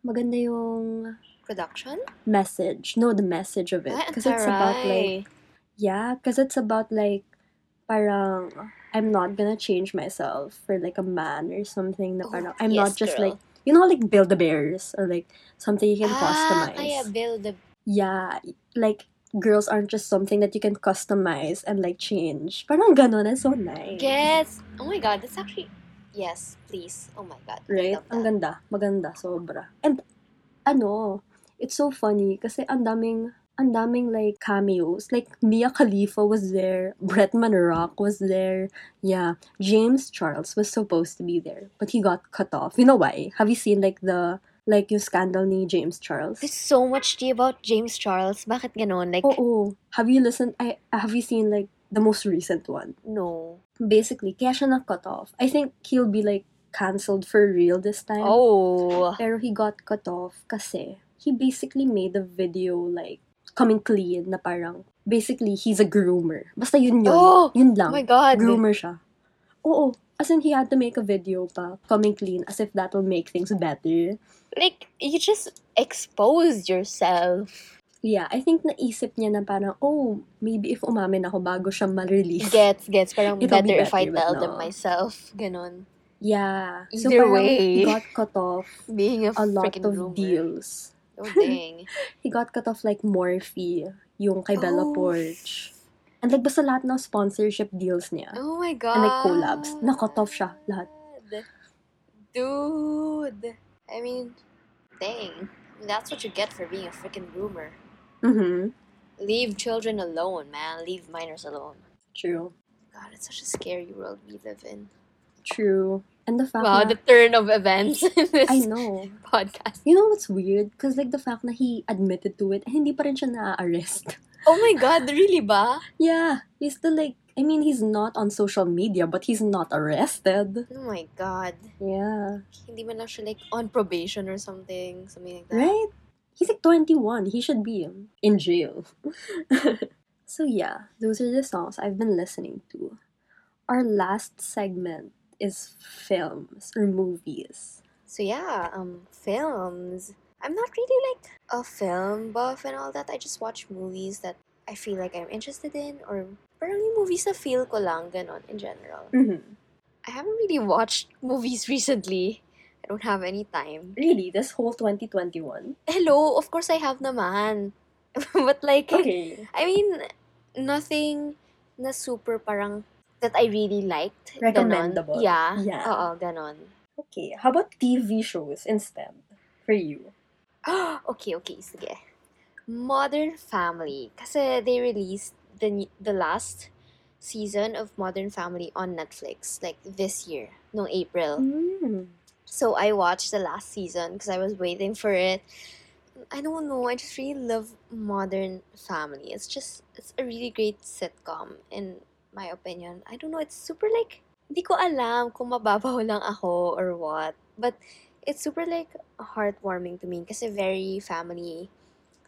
Speaker 2: Maganda yung
Speaker 1: Production?
Speaker 2: message. No, the message of it. Because it's about like, yeah, because it's about like, parang, I'm not gonna change myself for like a man or something na
Speaker 1: Oh,
Speaker 2: parang, I'm
Speaker 1: yes,
Speaker 2: not just
Speaker 1: girl.
Speaker 2: like, you know, like Build a Bears or like something you can
Speaker 1: ah,
Speaker 2: customize.
Speaker 1: kaya build the...
Speaker 2: Yeah, like, girls aren't just something that you can customize and like change. Parang ganun, it's so nice.
Speaker 1: Yes! Oh my god, that's actually... Yes, please. Oh my god. I
Speaker 2: Right?
Speaker 1: love
Speaker 2: Ang
Speaker 1: that.
Speaker 2: ganda. Maganda. Sobra. And, ano, it's so funny kasi ang daming, ang daming like cameos. Like, Mia Khalifa was there. Bretman Rock was there. Yeah. James Charles was supposed to be there. But he got cut off. You know why? Have you seen like the, like yung scandal ni James Charles?
Speaker 1: There's so much tea about James Charles. Bakit ganon? Like,
Speaker 2: Oo. Have you listened, I, have you seen like the most recent one?
Speaker 1: no.
Speaker 2: Basically, kaya siya na cut off. I think he'll be like cancelled for real this time.
Speaker 1: Oh.
Speaker 2: Pero he got cut off kasi he basically made a video like coming clean na parang basically he's a groomer. Basta yun yun.
Speaker 1: Oh!
Speaker 2: Yun
Speaker 1: Oh
Speaker 2: lang.
Speaker 1: my god.
Speaker 2: groomer siya. Oo. As in, he had to make a video pa coming clean as if that'll make things better.
Speaker 1: Like, you just exposed yourself.
Speaker 2: Yeah, I think naisip niya na parang, oh, maybe if umamin ako bago siya ma-release.
Speaker 1: Gets, gets. Parang
Speaker 2: It'll be
Speaker 1: better if I
Speaker 2: better,
Speaker 1: tell
Speaker 2: no.
Speaker 1: them myself. Ganon.
Speaker 2: Yeah. so
Speaker 1: Either
Speaker 2: parang
Speaker 1: way.
Speaker 2: got cut off (laughs)
Speaker 1: Being a,
Speaker 2: a lot of
Speaker 1: rumor.
Speaker 2: deals.
Speaker 1: Oh, (laughs) dang.
Speaker 2: He got cut off like Morphe, yung kay Bella
Speaker 1: Oh.
Speaker 2: Poarch. And like basta lahat ng sponsorship deals niya.
Speaker 1: Oh my god.
Speaker 2: And like collabs. Na-cut off siya, lahat.
Speaker 1: Dude. I mean, dang. That's what you get for being a freaking rumor.
Speaker 2: Mm-hmm.
Speaker 1: Leave children alone, man. Leave minors alone.
Speaker 2: True.
Speaker 1: God, it's such a scary world we live in.
Speaker 2: True. And the fact
Speaker 1: Wow,
Speaker 2: na,
Speaker 1: the turn of events in this
Speaker 2: I know.
Speaker 1: podcast.
Speaker 2: You know what's weird? Because like the fact that he admitted to it, eh, hindi pa rin siya na-arrest.
Speaker 1: Oh my God, really ba? (laughs)
Speaker 2: Yeah, he's still like, I mean, he's not on social media, but he's not arrested.
Speaker 1: Oh my God.
Speaker 2: Yeah.
Speaker 1: Hindi man lang siya like on probation or something. Something like that.
Speaker 2: Right? He's like 21. He should be in jail. (laughs) so yeah, those are the songs I've been listening to. Our last segment is films or movies.
Speaker 1: So yeah, um, films. I'm not really like a film buff and all that. I just watch movies that I feel like I'm interested in or parang yung movies na feel ko lang ganon in general.
Speaker 2: Mm-hmm.
Speaker 1: I haven't really watched (laughs) movies recently. I don't have any time.
Speaker 2: Really, this whole 2021?
Speaker 1: Hello, of course I have naman. (laughs) but like,
Speaker 2: Okay.
Speaker 1: I mean, nothing na super parang that I really liked. ganon.
Speaker 2: Recommendable.
Speaker 1: Yeah.
Speaker 2: Yeah.
Speaker 1: Oo, ganon.
Speaker 2: Okay, how about TV shows instead for you? (gasps)
Speaker 1: okay, okay, sige. Modern Family. Kasi they released the the last season of Modern Family on Netflix like this year, no April.
Speaker 2: Mm.
Speaker 1: So I watched the last season because I was waiting for it. I don't know. I just really love Modern Family. It's just it's a really great sitcom in my opinion. I don't know. It's super like hindi ko alam kung mababaw lang ako or what. But it's super like heartwarming to me kasi very family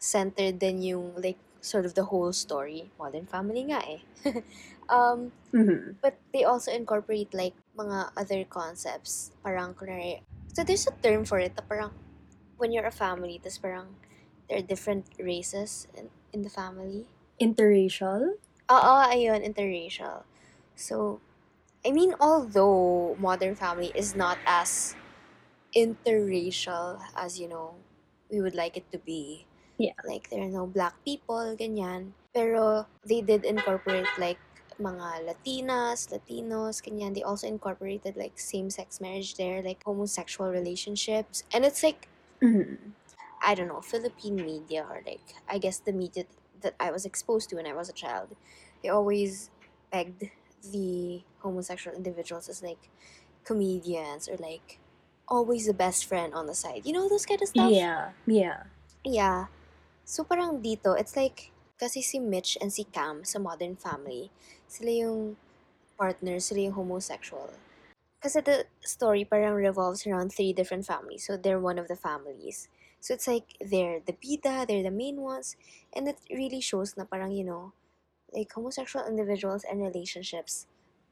Speaker 1: centered din yung like sort of the whole story. Modern Family nga eh. (laughs) um,
Speaker 2: Mm-hmm.
Speaker 1: but they also incorporate like mga other concepts. Parang kunwari, so there's a term for it. Parang when you're a family, tas parang there are different races in, in the family.
Speaker 2: Interracial?
Speaker 1: Oo, ayun, interracial. So, I mean, although Modern Family is not as interracial as, you know, we would like it to be.
Speaker 2: Yeah.
Speaker 1: Like, there are no black people, ganyan. Pero, they did incorporate, like, mga Latinas, Latinos, ganyan. They also incorporated, like, same-sex marriage there, like, homosexual relationships. And it's, like,
Speaker 2: Mm-hmm.
Speaker 1: I don't know, Philippine media or like I guess the media that I was exposed to when I was a child, they always pegged the homosexual individuals as like comedians or like always the best friend on the side. You know those kind of stuff?
Speaker 2: Yeah, yeah.
Speaker 1: Yeah. So parang dito, it's like kasi si Mitch and si Cam sa Modern Family, sila yung partners, sila yung homosexual. Kasi the story parang revolves around three different families. So they're one of the families. So it's like they're the bida, they're the main ones. And it really shows na parang, you know, like homosexual individuals and relationships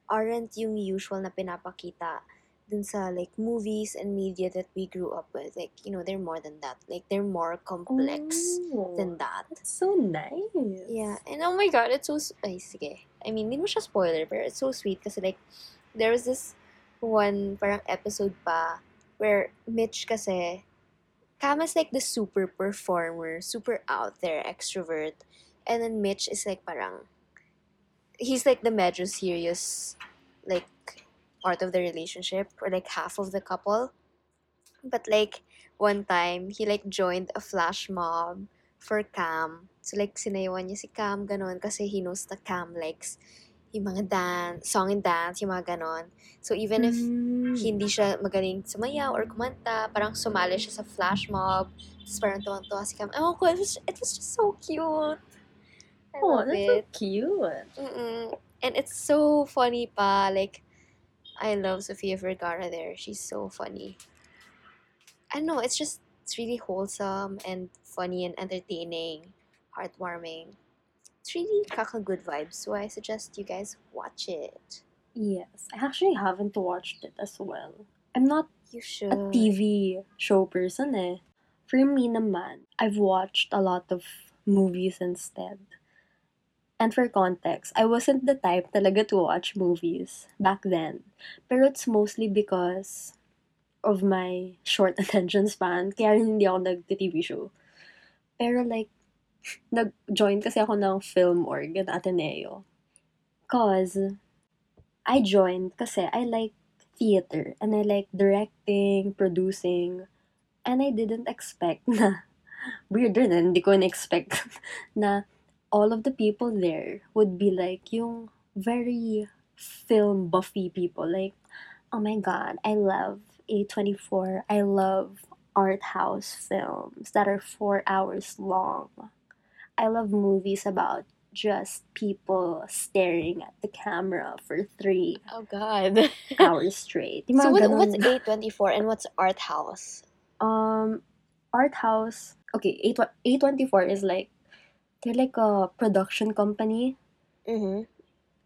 Speaker 1: aren't yung usual na pinapakita dun sa like movies and media that we grew up with. Like, you know, they're more than that. Like, they're more complex
Speaker 2: Oh,
Speaker 1: than that.
Speaker 2: That's so nice.
Speaker 1: Yeah, and oh my god, it's so... Ay, sige. I mean, hindi mo siya spoiler, pero it's so sweet kasi like, there was this one parang episode pa where Mitch kasi, Cam is like the super performer, super out there, extrovert. And then Mitch is like parang, he's like the medyo serious, like, part of the relationship, or like half of the couple. But like, one time, he like joined a flash mob for Cam. So like, sinayawan niya si Cam, ganon, kasi he knows that Cam likes yung mga dance, song and dance, yung mga ganon. So even if
Speaker 2: Mm.
Speaker 1: hindi siya magaling sumayaw or kumanta, parang sumali siya sa flash mob, tapos parang tuwang-tuwa si Cam. Ewan ko, it was, it was just so cute. I
Speaker 2: Oh,
Speaker 1: love
Speaker 2: that's so
Speaker 1: it.
Speaker 2: cute.
Speaker 1: Mm-mm. And it's so funny pa, like, I love Sofia Vergara there. She's so funny. I don't know, it's just, it's really wholesome and funny and entertaining, heartwarming. It's really kaka good vibes, so I suggest you guys watch it.
Speaker 2: Yes, I actually haven't watched it as well. I'm not
Speaker 1: You should.
Speaker 2: a TV show person eh. For me naman, I've watched a lot of movies instead. And for context, I wasn't the type talaga to watch movies back then. Pero it's mostly because of my short (laughs) attention span. Kaya hindi ako nag-TV show. Pero like, nag-join kasi ako ng film org at Ateneo. Cause, I joined kasi I like theater and I like directing, producing, and I didn't expect (laughs) na weirder eh, hindi ko na-expect (laughs) na all of the people there would be like yung very film buffy people. Like, Oh my god, I love A24. I love art house films that are four hours long. I love movies about just people staring at the camera for three
Speaker 1: Oh God. (laughs)
Speaker 2: hours straight.
Speaker 1: So what, what's (laughs) A twenty four and what's art house?
Speaker 2: um art house okay A A twenty four is like they're like a production company
Speaker 1: Mm-hmm.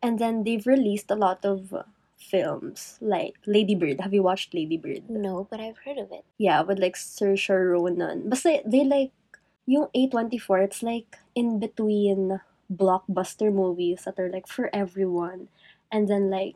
Speaker 2: and then they've released a lot of films like Lady Bird. Have you watched Lady Bird?
Speaker 1: No, but I've heard of it.
Speaker 2: Yeah, with like Saoirse Ronan. Basta they like yung A24, it's like in between blockbuster movies that are like for everyone and then like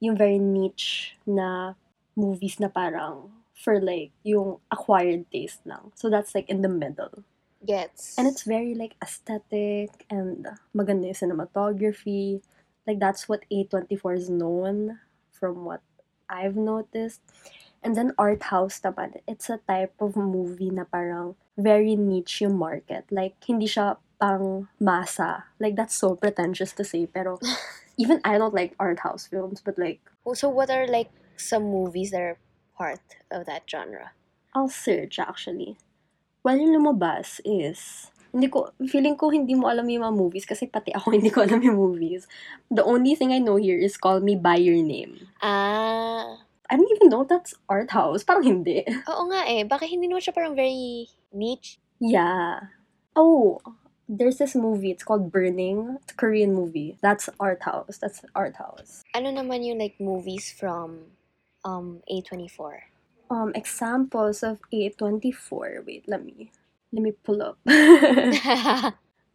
Speaker 2: yung very niche na movies na parang for like yung acquired taste lang. So that's like in the middle.
Speaker 1: Gets.
Speaker 2: And it's very like aesthetic and maganda yung cinematography. Like that's what A24 is known from what I've noticed. And then art house naman, it's a type of movie na parang very niche yung market. Like hindi siya pang masa. Like that's so pretentious to say pero (laughs) even I don't like art house films but like
Speaker 1: Oh, so what are like some movies that are part of that genre?
Speaker 2: I'll search actually. Well, yung lumabas is, hindi ko, feeling ko hindi mo alam yung mga movies kasi pati ako (laughs) hindi ko alam yung movies. The only thing I know here is Call Me By Your Name.
Speaker 1: Ah,
Speaker 2: I don't even know if that's art house. Parang hindi. (laughs)
Speaker 1: oo nga eh. Bakit hindi naman siya parang very niche?
Speaker 2: Yeah. Oh, there's this movie. It's called Burning. It's a Korean movie. That's art house. That's art house.
Speaker 1: Ano naman yung like movies from um A24?
Speaker 2: Um, examples of A24. Wait, let me, let me pull up. (laughs)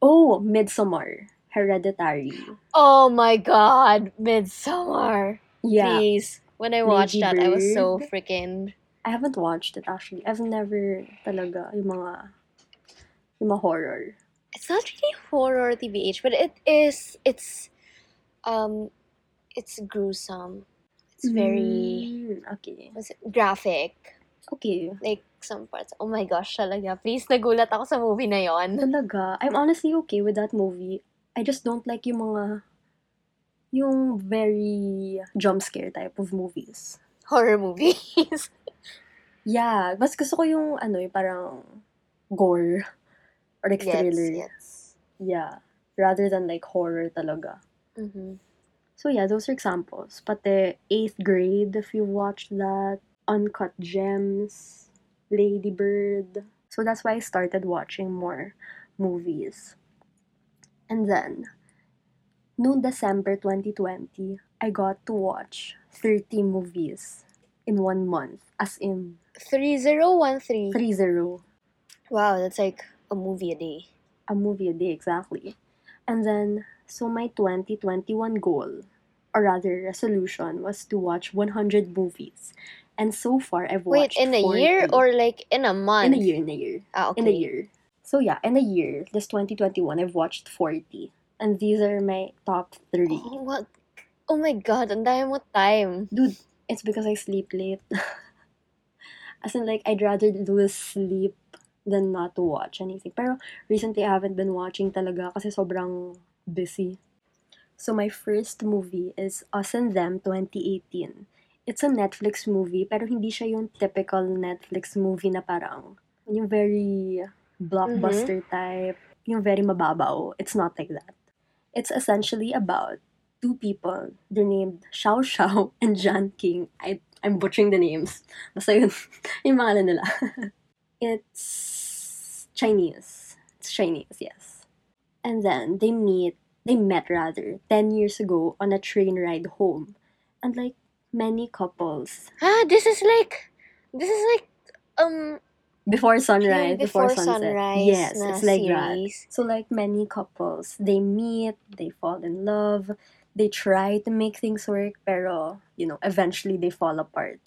Speaker 2: oh, Midsommar. Hereditary.
Speaker 1: oh my god, Midsommar.
Speaker 2: Yeah.
Speaker 1: Please. When I watched
Speaker 2: Lady
Speaker 1: that, I was so
Speaker 2: Bird.
Speaker 1: freaking
Speaker 2: I haven't watched it actually. I've never talaga yung mga yung mga horror.
Speaker 1: it's not really horror TBH, but it is it's um it's gruesome. It's very
Speaker 2: Mm, okay.
Speaker 1: what's it, graphic.
Speaker 2: Okay.
Speaker 1: Like some parts. Oh my gosh, talaga. Please, nagulat ako sa movie na yon.
Speaker 2: Talaga, I'm honestly okay with that movie. I just don't like yung mga yung very jump scare type of movies.
Speaker 1: Horror movies. (laughs)
Speaker 2: Yeah, mas gusto ko yung ano, yung parang gore or like
Speaker 1: yes,
Speaker 2: thriller.
Speaker 1: yes.
Speaker 2: Yeah, rather than like horror talaga.
Speaker 1: Mm-hmm.
Speaker 2: So yeah, those are examples. Pati eighth grade, if you watched that, Uncut Gems, Lady Bird. So that's why I started watching more movies. And then, noong December 2020, I got to watch 30 movies in one month. As in,
Speaker 1: 3013.
Speaker 2: 3-0.
Speaker 1: Wow, that's like a movie a day.
Speaker 2: a movie a day exactly. And then, so my 2021 goal, or rather resolution, was to watch 100 movies. And so far, I've watched.
Speaker 1: Wait, in a
Speaker 2: 40.
Speaker 1: year or like in a month?
Speaker 2: in a year, in a year,
Speaker 1: Ah, okay.
Speaker 2: in a year. So yeah, in a year, this 2021, I've watched 40. And these are my top three.
Speaker 1: Oh, what? Oh my god, ang dami mo time.
Speaker 2: Dude, it's because I sleep late. (laughs) As in, like, I'd rather lose sleep than not to watch anything. Pero recently, I haven't been watching talaga kasi sobrang busy. So my first movie is Us and Them 2018. It's a Netflix movie, pero hindi siya yung typical Netflix movie na parang yung very blockbuster type, yung very mababaw. It's not like that. It's essentially about two people. They're named Xiao Xiao (laughs) and John King. I, I'm butchering the names. Basta yun, (laughs) yung nila. (laughs) it's Chinese. It's Chinese, yes. And then they meet, they met rather, 10 years ago on a train ride home. And like many couples,
Speaker 1: Ah, this is like, this is like, um,
Speaker 2: before sunrise, before,
Speaker 1: before
Speaker 2: sunset.
Speaker 1: sunrise
Speaker 2: yes, it's like that. So like many couples, they meet, they fall in love, they try to make things work, pero you know, eventually they fall apart.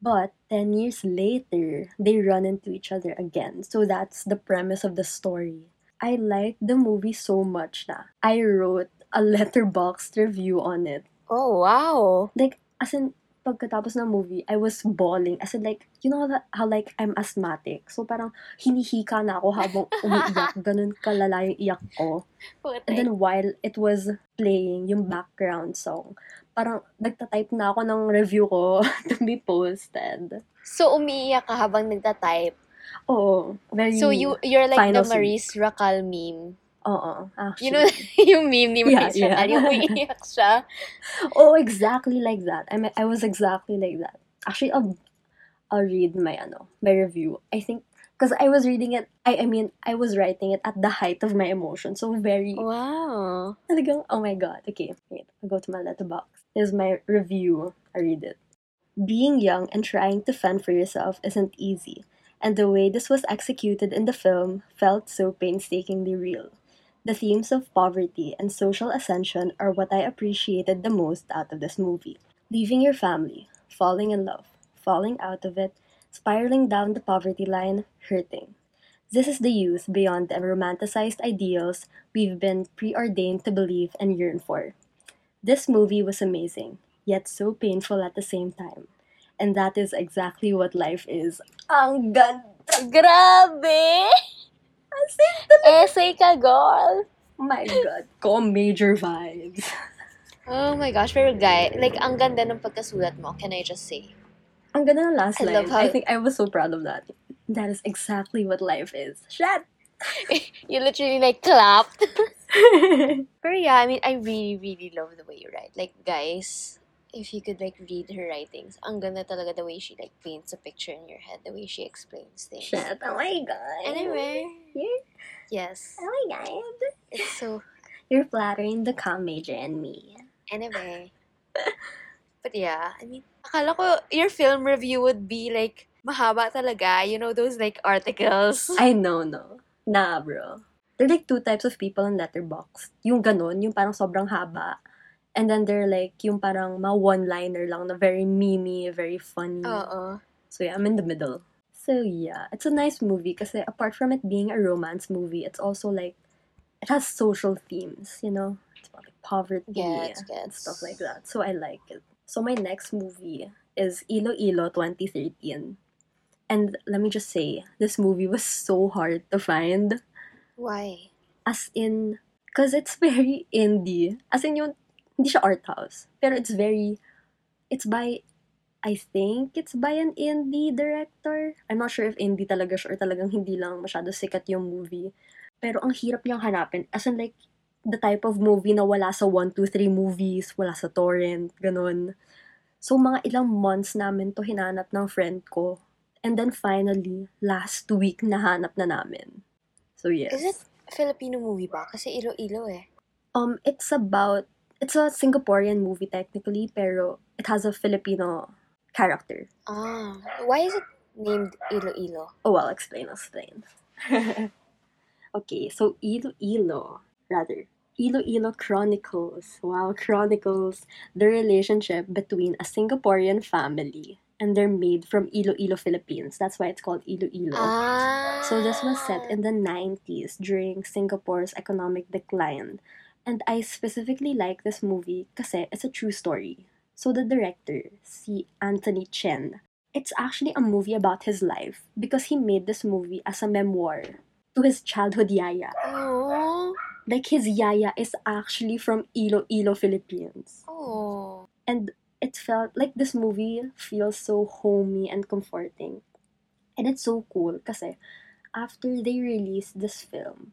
Speaker 2: But 10 years later, they run into each other again. So that's the premise of the story. I liked the movie so much that I wrote a (laughs) letterboxd review on it.
Speaker 1: Oh, wow.
Speaker 2: Like, as in, pagkatapos ng movie, I was bawling. As in, like, you know that, how, like, I'm asthmatic. So, parang, hinihika na ako habang (laughs) umiiyak. Ganun kalala yung iyak ko. And then, while it was playing, yung background song, parang, nagtatype na ako ng review ko (laughs) to be posted.
Speaker 1: so, umiiyak ka habang nagtatype.
Speaker 2: Oo. Very,
Speaker 1: So, you, you're like the Maurice Racal meme.
Speaker 2: Oo, actually.
Speaker 1: You know, (laughs) yung meme ni
Speaker 2: Yeah,
Speaker 1: Maurice
Speaker 2: yeah.
Speaker 1: Yung umiiyak siya. (laughs)
Speaker 2: Oh, exactly like that. I mean, I was exactly like that. Actually, I'll, I'll read my ano, my review. I think because I was reading it. I I mean, I was writing it at the height of my emotion. So very
Speaker 1: Wow.
Speaker 2: talagang oh my god. Okay, wait. I'll go to my letterboxd. Here's my review. I read it. Being young and trying to fend for yourself isn't easy, and the way this was executed in the film felt so painstakingly real. The themes of poverty and social ascension are what I appreciated the most out of this movie. Leaving your family, falling in love, falling out of it, spiraling down the poverty line, hurting. This is the youth beyond the romanticized ideals we've been preordained to believe and yearn for. This movie was amazing, yet so painful at the same time. And that is exactly what life is. Ang ganda!
Speaker 1: Grabe! (laughs) Essay ka, girl!
Speaker 2: my God. Ko major vibes.
Speaker 1: Oh my gosh, pero guy, like, ang ganda ng pagkasulat mo, can I just say?
Speaker 2: Ang ganda ng last
Speaker 1: I
Speaker 2: line.
Speaker 1: love how-
Speaker 2: I think I was so proud of that. That is exactly what life is. Shut! (laughs)
Speaker 1: You literally, like, clapped. (laughs) Pero yeah, I mean, I really, really love the way you write. Like, guys, if you could, like, read her writings, ang ganda talaga the way she, like, paints a picture in your head, the way she explains things.
Speaker 2: Shut. Oh my God.
Speaker 1: Anyway,
Speaker 2: You're,
Speaker 1: yes.
Speaker 2: oh my God.
Speaker 1: It's so, (laughs)
Speaker 2: You're flattering the com major and me.
Speaker 1: anyway. (laughs) But yeah, I mean, akala ko your film review would be, like, mahaba talaga. You know, those, like, articles. (laughs)
Speaker 2: I know, no. Nah, bro. There are like two types of people in Letterboxd. Yung ganun, yung parang sobrang haba. And then they're like, yung parang mga one-liner lang na very memey, very funny.
Speaker 1: Oo.
Speaker 2: So yeah, I'm in the middle. So yeah, it's a nice movie because apart from it being a romance movie, it's also like, it has social themes, you know? It's about like poverty
Speaker 1: Gets,
Speaker 2: and
Speaker 1: gets.
Speaker 2: stuff like that. So I like it. So my next movie is Iloilo 2013. And let me just say, this movie was so hard to find.
Speaker 1: Why?
Speaker 2: As in, because it's very indie. As in, yung, hindi siya art house. Pero it's very, it's by, I think it's by an indie director. I'm not sure if indie talaga siya or talagang hindi lang masyado sikat yung movie. Pero ang hirap niyang hanapin. As in like, the type of movie na wala sa 1, 2, 3 movies, wala sa torrent, ganun. So, mga ilang months namin to hinanap ng friend ko. And then finally, last week nahanap na namin. So, yes.
Speaker 1: Is it Filipino movie ba? Kasi Iloilo eh.
Speaker 2: Um, it's about it's a Singaporean movie technically, pero it has a Filipino character.
Speaker 1: Ah, why is it named Iloilo?
Speaker 2: Oh, I'll explain. I'll explain. (laughs) okay, so Iloilo, rather Iloilo chronicles. Wow, chronicles the relationship between a Singaporean family and their maid from Iloilo, Philippines. That's why it's called Iloilo.
Speaker 1: Ah.
Speaker 2: So this was set in the 90s during Singapore's economic decline. And I specifically like this movie kasi it's a true story. So the director, si Anthony Chen, it's actually a movie about his life because he made this movie as a memoir to his childhood yaya.
Speaker 1: Oh.
Speaker 2: Like his yaya is actually from Iloilo, Philippines.
Speaker 1: Oh.
Speaker 2: And it felt like this movie feels so homey and comforting. And it's so cool because after they released this film,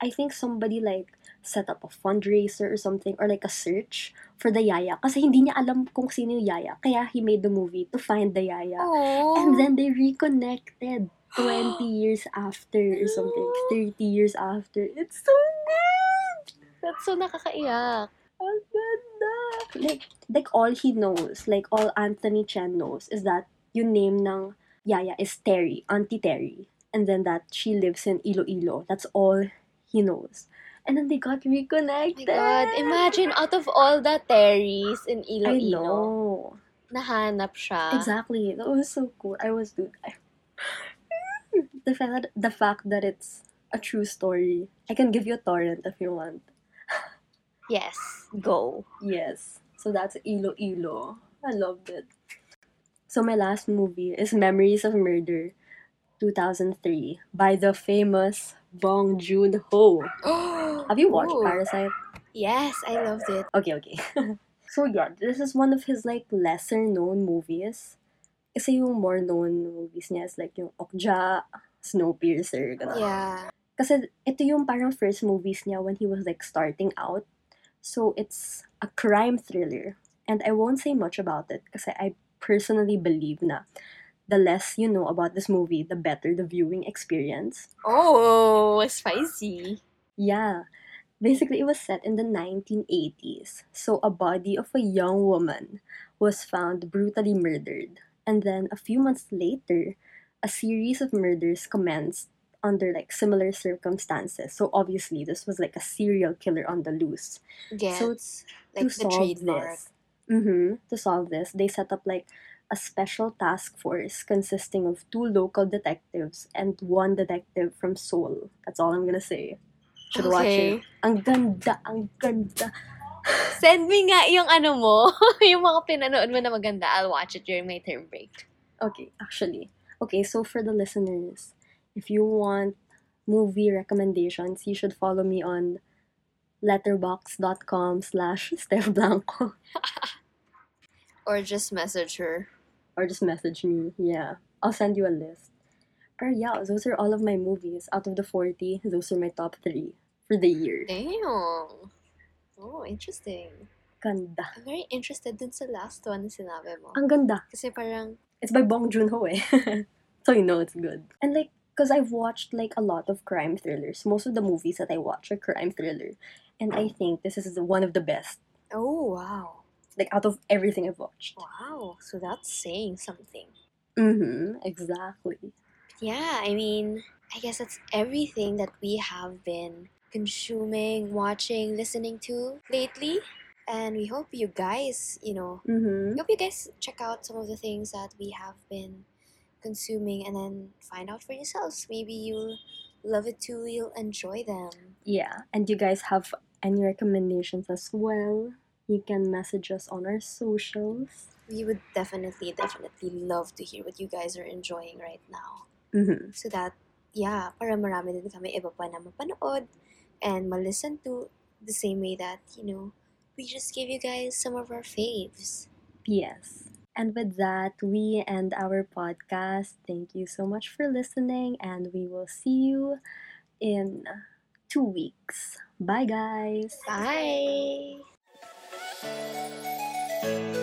Speaker 2: I think somebody like set up a fundraiser or something or like a search for the yaya kasi hindi niya alam kung sino yung yaya. Kaya he made the movie to find the yaya.
Speaker 1: Oh.
Speaker 2: And then they reconnected 20 (gasps) years after or something, 30 years after. It's so good!
Speaker 1: That's so nakakaiyak.
Speaker 2: Ang ganda! Like, like all he knows, like all Anthony Chen knows, is that yung name ng Yaya is Terry, Auntie Terry. And then that she lives in Iloilo. That's all he knows. And then they got
Speaker 1: Oh my
Speaker 2: reconnected.
Speaker 1: God. Imagine out of all the Terrys in
Speaker 2: I
Speaker 1: Iloilo,
Speaker 2: know.
Speaker 1: nahanap siya.
Speaker 2: Exactly. That was so cool. I was dude. I, (laughs) the fact that the fact that it's a true story. I can give you a torrent if you want. (laughs)
Speaker 1: Yes. Go.
Speaker 2: Yes. So that's Iloilo. I loved it. So my last movie is Memories of Murder, 2003, by the famous Bong Joon-ho. (gasps) Have you watched
Speaker 1: Ooh.
Speaker 2: Parasite?
Speaker 1: Yes, I loved it.
Speaker 2: Okay, okay. (laughs) so yeah, this is one of his like lesser known movies. Kasi yung more known movies niya is like yung Okja, Snowpiercer, ganun.
Speaker 1: Yeah.
Speaker 2: Kasi ito yung parang first movies niya when he was like starting out. So it's a crime thriller. And I won't say much about it kasi I personally believe na the less you know about this movie, the better the viewing experience.
Speaker 1: Oh, spicy.
Speaker 2: Yeah. Basically, it was set in the 1980s. So, a body of a young woman was found brutally murdered. And then, a few months later, a series of murders commenced under like similar circumstances. So, obviously, this was like a serial killer on the loose.
Speaker 1: Gets
Speaker 2: So,
Speaker 1: like
Speaker 2: to
Speaker 1: the
Speaker 2: solve
Speaker 1: trademark.
Speaker 2: this, hmm to solve this, they set up like a special task force consisting of two local detectives and one detective from Seoul. That's all I'm gonna say. Should watch it.
Speaker 1: Okay.
Speaker 2: Ang ganda, ang ganda. (laughs)
Speaker 1: Send me nga yung ano mo, (laughs) yung mga pinanood mo na maganda. I'll watch it during my term break.
Speaker 2: Okay, actually. Okay, so for the listeners, if you want movie recommendations, you should follow me on letterboxd.com slash (laughs) Steff Blanco
Speaker 1: Or just message her.
Speaker 2: Or just message me. Yeah, I'll send you a list. Or yeah, those are all of my movies. Out of the 40, those are my top three for the year.
Speaker 1: Damn. Oh, interesting.
Speaker 2: Ganda.
Speaker 1: I'm very interested dun sa last one na sinabi mo.
Speaker 2: Ang ganda.
Speaker 1: Kasi parang,
Speaker 2: It's by Bong Joon-ho eh. (laughs) so you know it's good. And like, because I've watched like a lot of crime thrillers. Most of the movies that I watch are crime thriller. And I think this is one of the best.
Speaker 1: oh, wow.
Speaker 2: Like out of everything I've watched.
Speaker 1: Wow. So that's saying something.
Speaker 2: Mm-hmm. Exactly.
Speaker 1: Yeah, I mean, I guess that's everything that we have been consuming, watching, listening to lately. And we hope you guys, you know,
Speaker 2: Mm-hmm.
Speaker 1: we hope you guys check out some of the things that we have been consuming and then find out for yourselves. Maybe you'll love it too, you'll enjoy them.
Speaker 2: Yeah. And you guys have any recommendations as well? You can message us on our socials.
Speaker 1: We would definitely, definitely love to hear what you guys are enjoying right now.
Speaker 2: Mm-hmm.
Speaker 1: So that, yeah, para marami din kami iba pa na mapanood and ma-listen to the same way that, you know, we just gave you guys some of our faves.
Speaker 2: Yes. And with that, we end our podcast. Thank you so much for listening, and we will see you in two weeks. Bye, guys.
Speaker 1: Bye! Thank you.